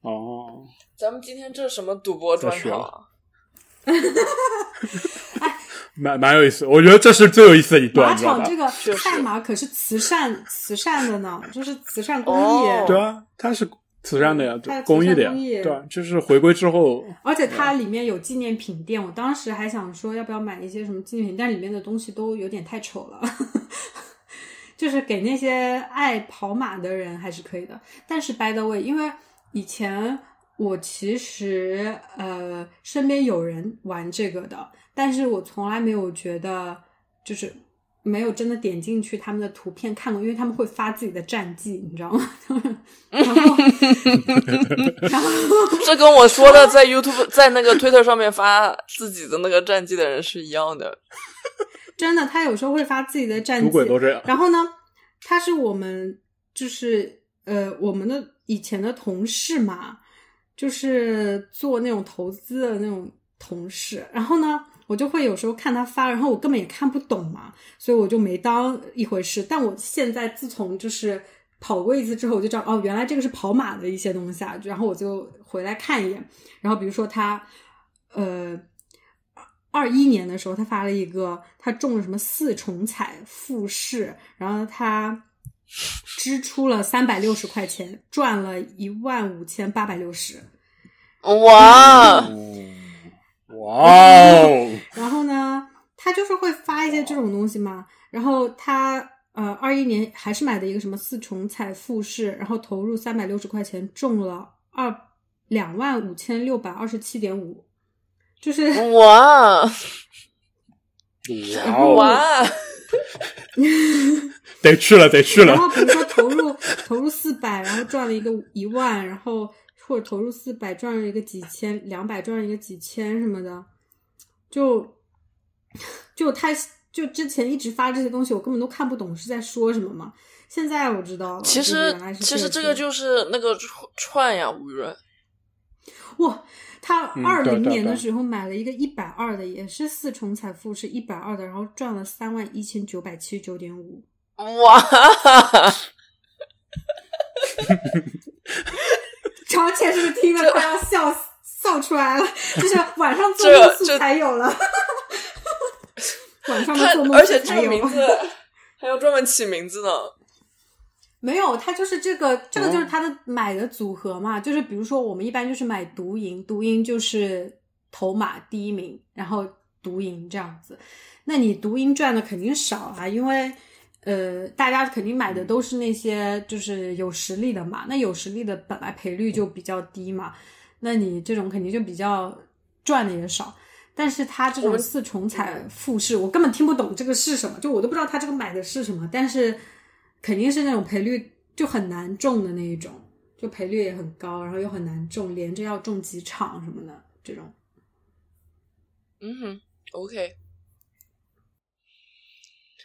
哦。
咱们今天这是什么赌博专场？
哈哈哈
蛮蛮有意思，我觉得这是最有意思的一段。
马场这个赛马可是慈善慈善的呢，[laughs] 就是慈善公益。
对啊，它是慈善的呀，公益的呀，对，就是回归之后。
而且它里面有纪念品店，我当时还想说要不要买一些什么纪念品，但里面的东西都有点太丑了。[laughs] 就是给那些爱跑马的人还是可以的，但是 by the way，因为以前。我其实呃身边有人玩这个的，但是我从来没有觉得就是没有真的点进去他们的图片看过，因为他们会发自己的战绩，你知道吗？[laughs] 然后，[laughs] 然后
这跟我说的在 YouTube 在那个 Twitter 上面发自己的那个战绩的人是一样的。[laughs]
真的，他有时候会发自己的战绩，
都这样。
然后呢，他是我们就是呃我们的以前的同事嘛。就是做那种投资的那种同事，然后呢，我就会有时候看他发，然后我根本也看不懂嘛，所以我就没当一回事。但我现在自从就是跑过一次之后，我就知道哦，原来这个是跑马的一些东西啊。然后我就回来看一眼，然后比如说他呃，二一年的时候，他发了一个，他中了什么四重彩复试，然后他支出了三百六十块钱，赚了一万五千八百六十。
哇，[laughs]
哇哦！
然后呢，他就是会发一些这种东西嘛。然后他呃，二一年还是买的一个什么四重彩复式，然后投入三百六十块钱，中了二两万五千六百二十七点五，就是
哇！
哇，得去了，得去了
然。后比如说投入投入四百，然后赚了一个一万，然后或者投入四百赚了一个几千，两百赚了一个几千什么的，就就他就之前一直发这些东西，我根本都看不懂是在说什么嘛。现在我知道了，
其实其实这
个
个就是那个串串呀，吴润。[laughs]
哇，他
嗯
二零年的时候买了一个一百二的，也是四重财富是一百二的，然后赚了三万一千九百七十九点五。
哇，[laughs]
乔倩是不是听了快要笑死笑出来了？就是晚上做
这
梦素
这
才有了，晚上的做梦
而且这个名字
了。
还要专门起名字呢。[laughs]
没有，他就是这个，这个
哦
就是他的买的组合嘛。就是比如说，我们一般就是买独赢，独赢就是头马第一名，然后独赢这样子。那你独赢赚的肯定少啊，因为呃，大家肯定买的都是那些就是有实力的嘛。那有实力的本来赔率就比较低嘛，那你这种肯定就比较赚的也少。但是他这种四重彩复式，我根本听不懂这个是什么，就我都不知道他这个买的是什么。但是肯定是那种赔率就很难中的那一种，就赔率也很高，然后又很难中，连着要中几场什么的这种。
嗯哼，OK。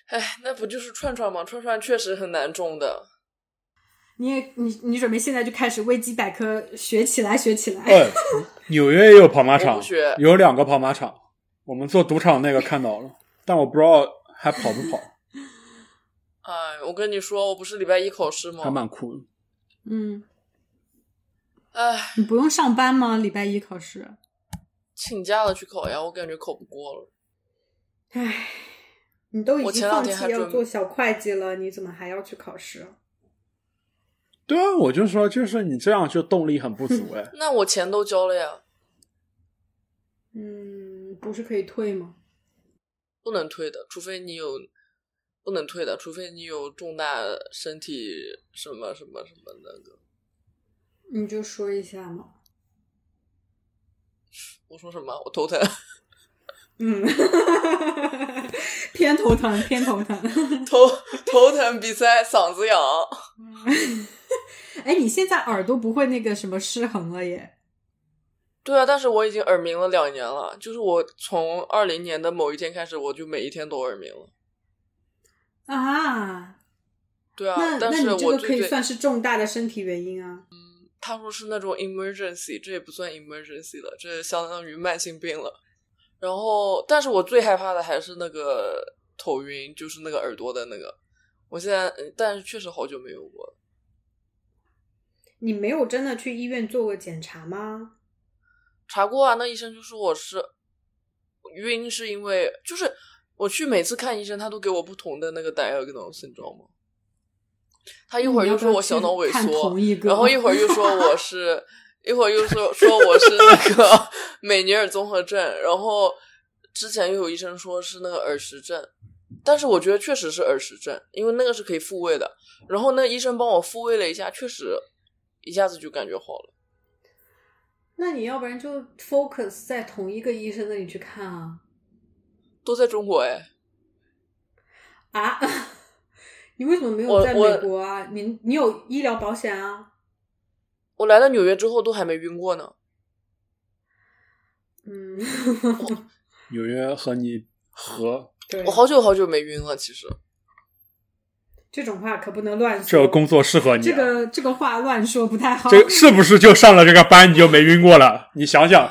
哎，那不就是串串吗？串串确实很难中的。
你也你你准备现在就开始维基百科学起来学起来？
哎，纽约也有跑马场，有两个跑马场。我们做赌场那个看到了，但我不知道还跑不跑，
哎，我跟你说，我不是礼拜一考试吗？
还蛮酷的。
嗯，
哎，
你不用上班吗？礼拜一考试？
请假了去考呀，我感觉考不过了。
唉，你都已经放弃要做小会计了，你怎么还要去考试？
对啊，我就说，就是你这样就动力很不足 [laughs] 哎。
那我钱都交了呀，
嗯，不是可以退吗？
不能退的，除非你有不能退的，除非你有重大身体什么什么什么那个。
你就说一下嘛。
我说什么？我头疼。
嗯，[laughs] 偏头疼，偏头疼。
头头疼，比赛嗓子痒。[laughs]
哎，你现在耳朵不会那个什么失衡了耶？
对啊，但是我已经耳鸣了两年了，就是我从二零年的某一天开始，我就每一天都耳鸣了。
啊，
对啊
那，
但是
那你这个可以算是重大的身体原因啊。
嗯他说是那种 emergency，这也不算 emergency 了，这相当于慢性病了。然后，但是我最害怕的还是那个头晕，就是那个耳朵的那个。我现在，嗯但是确实好久没有过了。
你没有真的去医院做过检查吗？
查过啊，那医生就说我是晕，是因为就是我去每次看医生，他都给我不同的那个 diagnosis，你知道吗？他一会儿又说我小脑萎缩然后一会儿又说我 [laughs] 是，一会儿又说说我是那个 [laughs] 美尼尔综合症，然后之前又有医生说是那个耳石症，但是我觉得确实是耳石症，因为那个是可以复位的。然后那医生帮我复位了一下，确实一下子就感觉好了。
那你要不然就 focus 在同一个医生那里去看啊
都在中国哎，
啊！[laughs] 你为什么没有在美国啊？你你有医疗保险啊？
我来了纽约之后都还没晕过呢。
嗯，[laughs]
纽约和你和，
我好久好久没晕了，其实
这种话可不能乱说。
这个工作适合你、
这
啊。
个这个话乱说不太好。
这是不是就上了这个班你就没晕过了？你想想，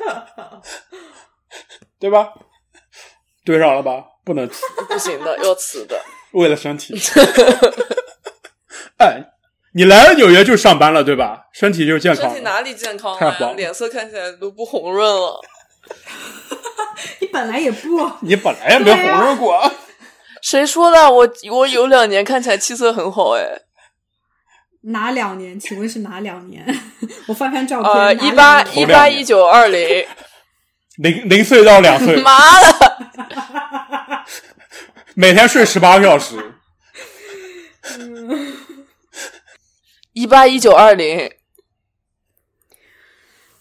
[laughs] 对吧？对上了吧？不能
不行的，[laughs] 要辞的。
为了身体。哎，你来了纽约就上班了，对吧？身体就健康。
身体哪里健康了呀？
太棒了
脸色看起来都不红润了。[laughs]
你本来也不，[laughs]
你本来也没红润过。[laughs]
谁说的？我我有两年看起来气色很好哎。
哪两年？请问是哪两年？我翻翻照片，
呃，一八一八一九二零，
零零岁到两岁，
妈的！
每天睡十八个小时。
一八一九二零，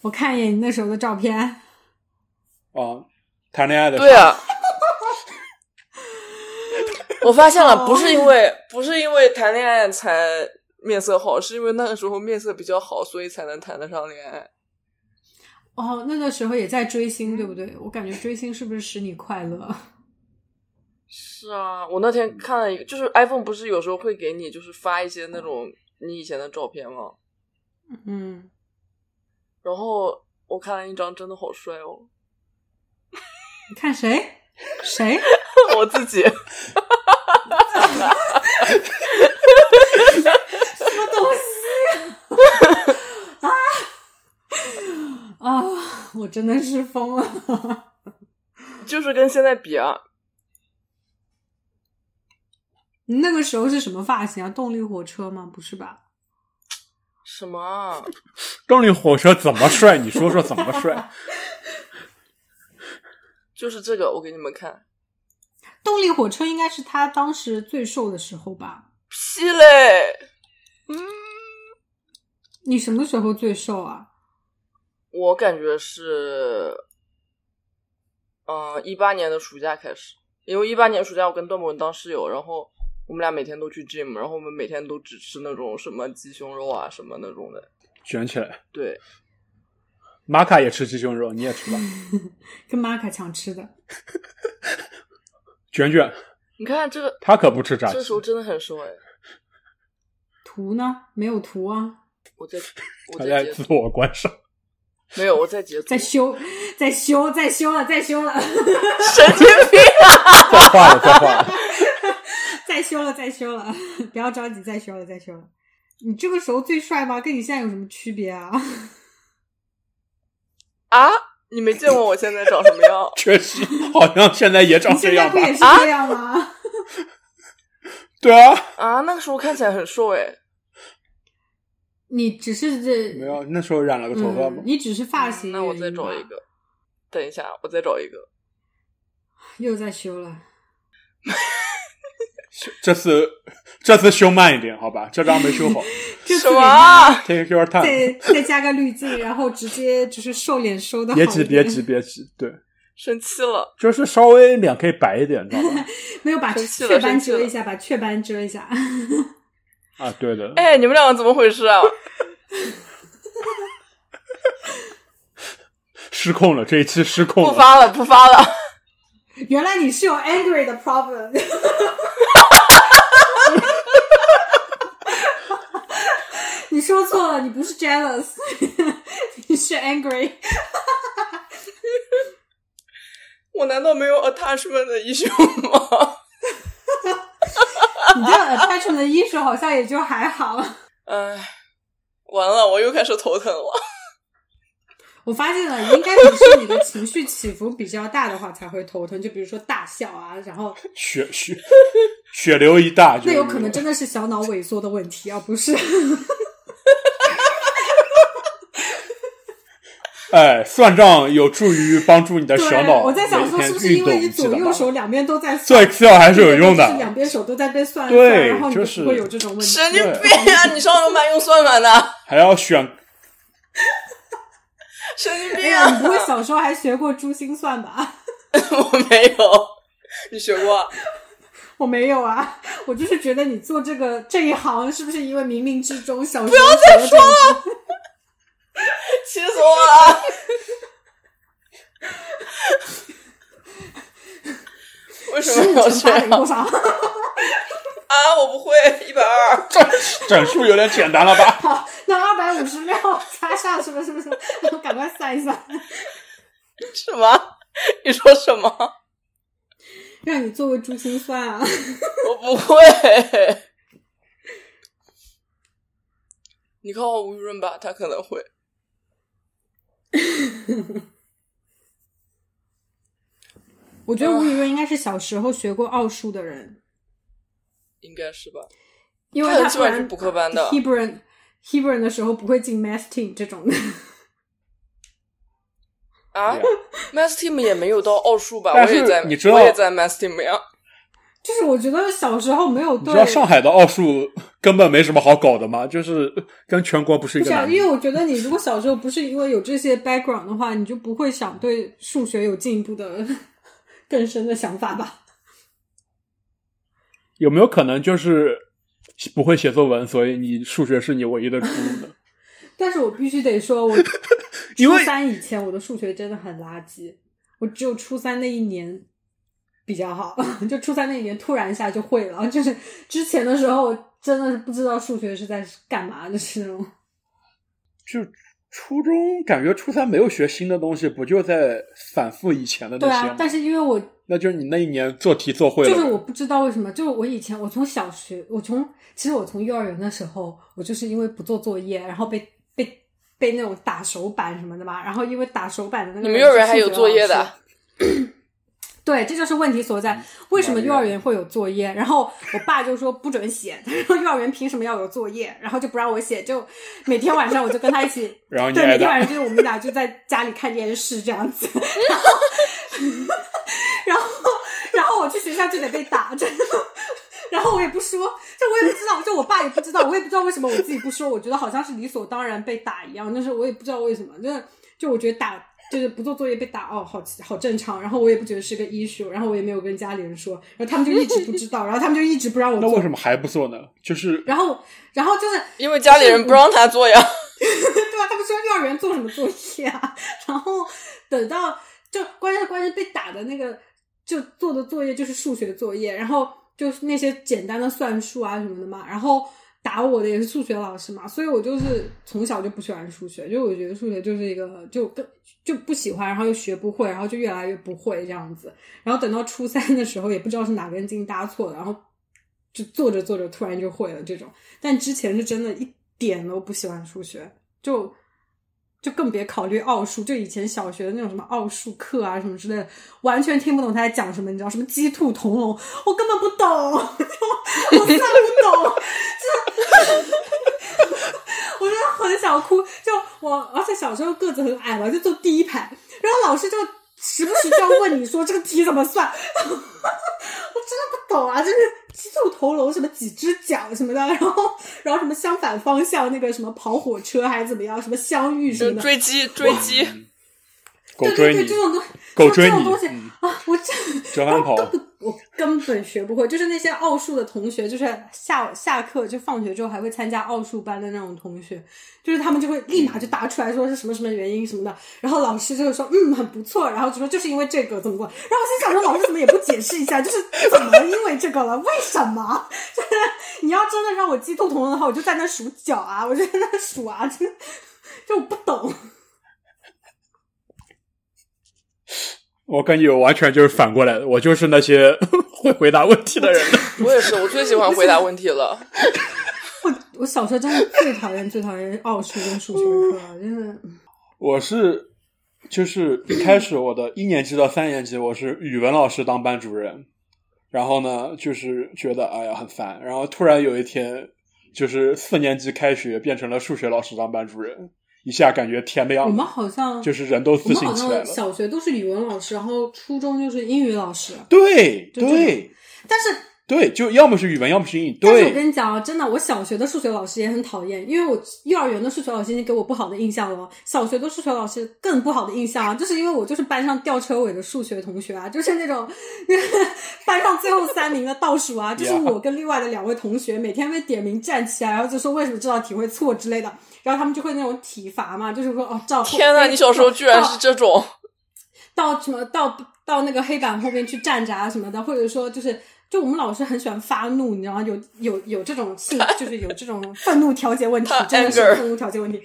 我看一眼你那时候的照片，
哦，谈恋爱的时候
对啊。我发现了，不是因为不是因为谈恋爱才面色好，是因为那个时候面色比较好，所以才能谈得上恋爱。
哦，那个时候也在追星，对不对？我感觉追星是不是使你快乐？
是啊，我那天看了一个，就是 iPhone 不是有时候会给你就是发一些那种你以前的照片吗？
嗯，
然后我看了一张，真的好帅哦，
你看谁？谁？[laughs]
我自己。
什么东西啊？啊！我真的是疯了。
就是跟现在比啊，
你那个时候是什么发型啊？动力火车吗？不是吧？
什么啊？[laughs]
动力火车怎么帅？你说说怎么帅？[laughs]
就是这个，我给你们看。
动力火车应该是他当时最瘦的时候吧？
屁嘞！
嗯你什么时候最瘦啊？
我感觉是，嗯，一八年的暑假开始，因为一八年暑假我跟段博文当室友，然后我们俩每天都去 gym，然后我们每天都只吃那种什么鸡胸肉啊什么那种的。
卷起来。
对，
玛卡也吃鸡胸肉，你也吃吧。
跟玛卡抢吃的。
卷卷，
你看这个，
他可不吃炸鸡
这。时候真的很瘦哎。
图呢？没有图啊，
我在 [laughs] 我在，
在自我观赏。
没有我在截图，
在修，在修，在修了，在修了，
神经病啊！
再画了，再画了。
在修了，再修了，[laughs] 不要着急，再修了，再修了。你这个时候最帅吗？跟你现在有什么区别啊？[laughs]
啊，你没见过我现在长什么样？[laughs]
确实，好像现在也长这样吧
现在不？也是这样吗？
对啊，
啊，那个时候看起来很瘦哎。
你只是这
没有，那时候染了个头发吗
嗯，。你只是发型、
那我再找一，个，等一下，我再找一个。
又在修了。
这次这次修慢一点，好吧？这张没修好 [laughs]
什么
？，take your
再
time。
再加个滤镜，然后直接就是瘦脸收的
别急，别急，，别急。对，[laughs]
生气了。
就是稍微脸可以白一点，知道吧？[laughs]
没有把雀斑遮一下，把雀斑遮一下。
啊，对的。
哎，你们两个怎么回事啊？
失控了，这一期失控了。
不发了，不发了。
原来你是有 angry 的 problem。你说错了，你不是 jealous，[laughs] 你是 angry。
我难道没有 attachment 的 issue 吗？[laughs]
你这个 attachment 的医术好像也就还好。
哎，完了，我又开始头疼了。
我发现了，应该只是你的情绪起伏比较大的话才会头疼，就比如说大笑啊，然后
血血血流一大，
那有可能真的是小脑萎缩的问题，而不是。[laughs]
哎，算账有助于帮助你的小，脑
我在想说，是不是因为你左右手两边都在
做
算
？Excel 还是有用
就是
的。
两边手都在被算
对
算，然后你
就
会有这种问题。
神经病啊！你上什么班用算盘的？
还要选
神经病啊！
你不会小时候还学过珠心算吧？[laughs]
我没有，你学过？
我没有啊，我就是觉得你做这个这一行是不是因为冥冥之中小时候不要再说了？
气死我了！为什么要这样？啊？我不会，一百二。
整数有点简单了吧？
好，那二百五十六加上是不是？是不是？赶快算一算，
什么？你说什么？
让你做个珠心算啊！
我不会。你靠我吴雨润吧，他可能会。[laughs]
我觉得吴雨润应该是小时候学过奥数的人，
应该是吧？
因为
他很喜欢
不然
去补课班的
Hebron Hebron 的时候不会进 Math Team 这种的。
啊 Yeah，Math Team 也没有到奥数吧？
但是
我也在，
你知道
我也在 Math Team 呀。
就是我觉得小时候没有对
你知道上海的奥数根本没什么好搞的嘛？就是跟全国不是一
不是啊，
个
因为我觉得你如果小时候不是因为有这些 background 的话，你就不会想对数学有进一步的 [laughs] 更深的想法吧？
有没有可能就是不会写作文，所以你数学是你唯一的出路呢？[laughs]
但是我必须得说，我 [laughs] 初三以前我的数学真的很垃圾，我只有初三那一年比较好，[laughs] 就初三那一年突然一下就会了，就是之前的时候真的是不知道数学是在干嘛，就是那种。[laughs]
就初中感觉初三没有学新的东西，不就在反复以前的那些吗？，
对啊但是因为我
那就是你那一年做题做会了。
就是我不知道为什么，就是我以前我从小学，我从其实我从幼儿园的时候，我就是因为不做作业，然后被被被那种打手板什么的嘛，然后因为打手板的那个
你们幼儿园还有作业的？[laughs]
对，这就是问题所在。为什么幼儿园会有作业？然后我爸就说不准写，他说幼儿园凭什么要有作业？然后就不让我写，就每天晚上我就跟他一起 [laughs] 对，
然后你挨打
每天晚上就是我们俩就在家里看电视这样子，[laughs] 然后，然后，然后我去学校就得被打，真的。然后我也不说，就我也不知道，就我爸也不知道，我也不知道为什么我自己不说，我觉得好像是理所当然被打一样，但是我也不知道为什么，就是就我觉得打就是不做作业被打哦，好好正常，然后我也不觉得是个 issue，然后我也没有跟家里人说，然后他们就一直不知道，然后他们就一直不让我做
那为什，么还不做呢？就是
然后然后就是
因为家里人不让他做呀。[laughs]
对啊，他们说幼儿园做什么作业啊？[laughs] 然后等到就关键是关键被打的那个，就做的作业就是数学作业，然后就是那些简单的算术啊什么的嘛，然后打我的也是数学老师嘛，所以我就是从小就不喜欢数学，就我觉得数学就是一个就跟就不喜欢，然后又学不会，然后就越来越不会这样子，然后等到初三的时候也不知道是哪根筋搭错了，然后就做着做着突然就会了这种，但之前是真的一点都不喜欢数学，就就更别考虑奥数。就以前小学的那种什么奥数课啊什么之类的，完全听不懂他在讲什么，你知道什么鸡兔同笼，我根本不懂，[laughs] 我看不懂，就 [laughs] 我真的很想哭。就我，而且小时候个子很矮嘛，就坐第一排，然后老师就时不时就要问你说这个题怎么算，[laughs] 我真的不懂啊，就是鸡兔同笼什么几只脚什么的，然后然后什么相反方向那个什么跑火车还是怎么样，什么相遇什么的，
追击追击，
狗追你
对对对，这，种东
狗追你
这种东西
嗯
啊，我这
折返跑
根本我根本学不会。就是那些奥数的同学，就是下下课就放学之后还会参加奥数班的那种同学，就是他们就会立马就答出来说是什么什么原因什么的，然后老师就会说嗯很不错，然后就说就是因为这个怎么过，然后我心想说老师怎么也不解释一下，就是怎么因为这个了？为什么？[laughs] 就是你要真的让我鸡兔同笼的话，我就在那数脚啊，我就在那数啊，就就我不懂。
我跟你完全就是反过来的，我就是那些 [laughs] 会回答问题的人。[laughs]
我也是，我最喜欢回答问题了。[laughs]
我我小时候真的最讨厌最讨厌奥数跟数学课了，真的。
我是就是一开始我的一年级到三年级，我是语文老师当班主任，然后呢，就是觉得哎呀很烦，然后突然有一天，就是四年级开学变成了数学老师当班主任，一下感觉天亮
我们，好像
就是人都自信起来了。
像小学都是语文老师，然后初中就是英语老师。
对对
但是，
对，就要么是语文，要么是英语。
但是我，跟你讲啊，真的，我小学的数学老师也很讨厌，因为我幼儿园的数学老师已经给我不好的印象了，小学的数学老师更不好的印象啊，就是因为我就是班上吊车尾的数学同学啊，就是那种 [laughs] 班上最后三名的倒数啊，就是我跟另外的两位同学每天被点名站起来，然后就说为什么这道题会错之类的，然后他们就会那种体罚嘛，就是说哦照
天呐，
哎
你小时候居然是这种，
到什么到到那个黑板后面去站着啊什么的，或者说就是就我们老师很喜欢发怒，你知道吗？有有有这种性，[laughs] 就是有这种愤怒调节问题，真的是愤怒调节问题，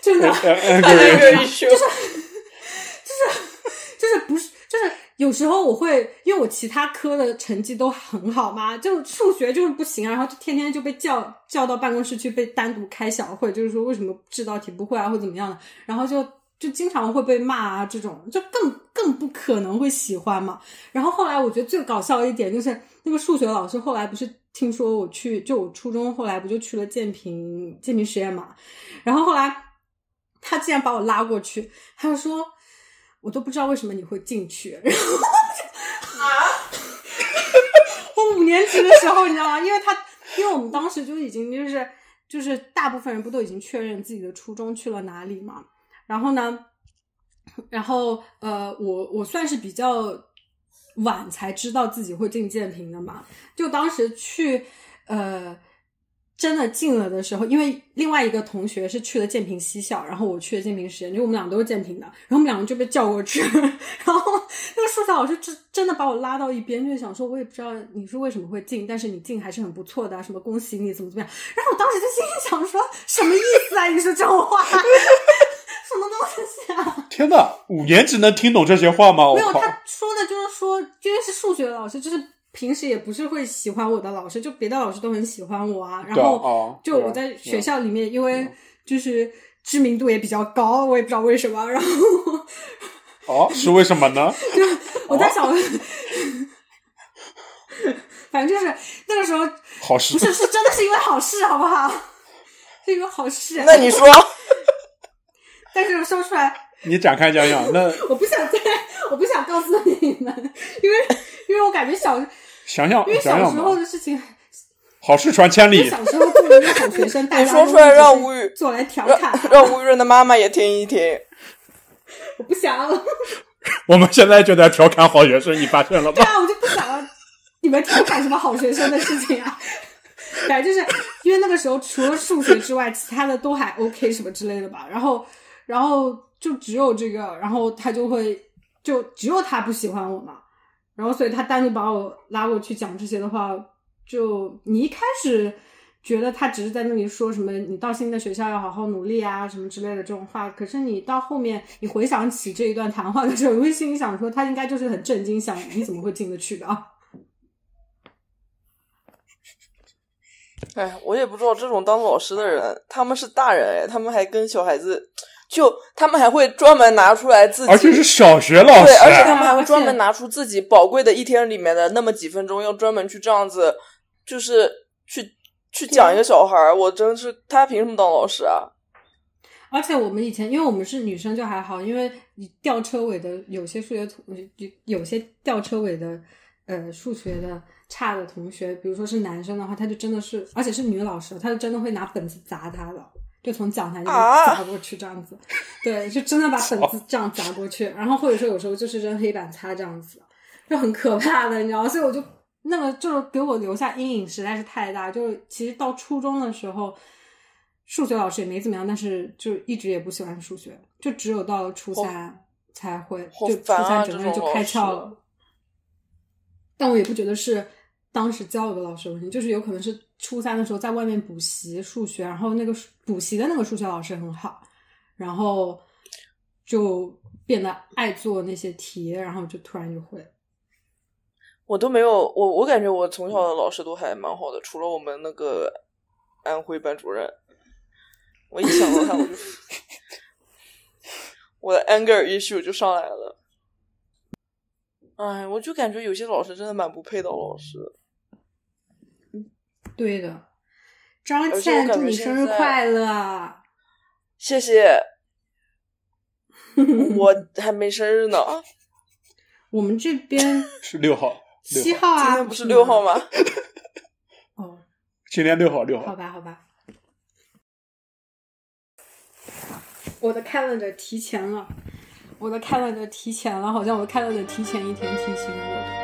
真的。[laughs]
就是
就
是
就是不是就是就是有时候我会，因为我其他科的成绩都很好嘛，就数学就是不行啊，然后就天天就被叫叫到办公室去被单独开小会，就是说为什么这道题不会啊，或怎么样的，然后就就经常会被骂啊，这种就更更不可能会喜欢嘛。然后后来我觉得最搞笑的一点就是那个数学老师后来不是听说我去，就我初中后来不就去了建平建平实验嘛，然后后来他竟然把我拉过去，他就说。我都不知道为什么你会进去，然后啊，[laughs] 我五年级的时候你知道吗？因为他，因为我们当时就已经就是就是大部分人不都已经确认自己的初中去了哪里嘛？然后呢，然后呃，我我算是比较晚才知道自己会进建平的嘛，就当时去呃。真的进了的时候，因为另外一个同学是去了建平西校，然后我去了建平实验，就我们俩都是建平的，然后我们两个就被叫过去，[laughs] 然后那个数学老师真真的把我拉到一边，就想说，我也不知道你是为什么会进，但是你进还是很不错的，什么恭喜你怎么怎么样，然后我当时就心里想说，什么意思啊？你说这种话，[laughs] 什么东西啊？
天呐，五年级能听懂这些话吗？
没有，他说的就是说，因为是数学老师，就是。平时也不是会喜欢我的老师，就别的老师都很喜欢我啊。然后就我在学校里面，因为就是知名度也比较高，我也不知道为什么。然后
哦，是为什么呢？[laughs]
就我在想，反正就是那个时候
好事，
不是是真的是因为好事，好不好？是因为好事。
那你说？
但是说出来，
你展开讲讲。那 [laughs]
我不想再，我不想告诉你们，因为因为我感觉小。
想想，
因为小时候的事情，
好事传千里。
小时候作为一个好学生，[laughs]
你说出来让吴宇
做来调侃，
让吴雨润的妈妈也听一听。
我不想。[laughs]
我们现在就在调侃好学生，你发现了吗？
对啊，我就不想你们调侃什么好学生的事情啊。感觉就是因为那个时候除了数学之外，其他的都还 OK 什么之类的吧。然后，然后就只有这个，然后他就会就只有他不喜欢我嘛。然后，所以他单独把我拉过去讲这些的话，就你一开始觉得他只是在那里说什么，你到新的学校要好好努力啊，什么之类的这种话。可是你到后面，你回想起这一段谈话的时候，你会心里想说，他应该就是很震惊，想你怎么会进得去的？
哎，我也不知道这种当老师的人，他们是大人哎，他们还跟小孩子。就他们还会专门拿出来自己，
而且是小学老师，
对，而且他们还会专门拿出自己宝贵的一天里面的那么几分钟，要专门去这样子，就是去去讲一个小孩儿。我真是，他凭什么当老师啊？
而且我们以前，因为我们是女生就还好，因为你吊车尾的有些数学同有有些吊车尾的呃数学的差的同学，比如说是男生的话，他就真的是，而且是女老师，他就真的会拿本子砸他的。就从讲台那边砸过去这样子，对，就真的把本子这样砸过去，然后或者说有时候就是扔黑板擦这样子，就很可怕的，你知道？所以我就那个就是给我留下阴影实在是太大。就是其实到初中的时候，数学老师也没怎么样，但是就一直也不喜欢数学，就只有到了初三才会，就初三整个人就开窍了。但我也不觉得是当时教我的老师，就是有可能是。初三的时候在外面补习数学，然后那个补习的那个数学老师很好，然后就变得爱做那些题，然后就突然就会。
我都没有，我我感觉我从小的老师都还蛮好的，除了我们那个安徽班主任，我一想到他我就，我的 anger issue 就上来了。哎，我就感觉有些老师真的蛮不配当老师。
对的，张倩，祝你生日快乐！
谢谢，[laughs] 我还没生日呢。
我们这边 [laughs]
是六号，
七号啊？
今天不是六号吗？[laughs]
哦，
今天六号，六号。
好吧，好吧。我的 calendar 提前了，我的 calendar 提前了，好像我的 calendar 提前一天提醒我。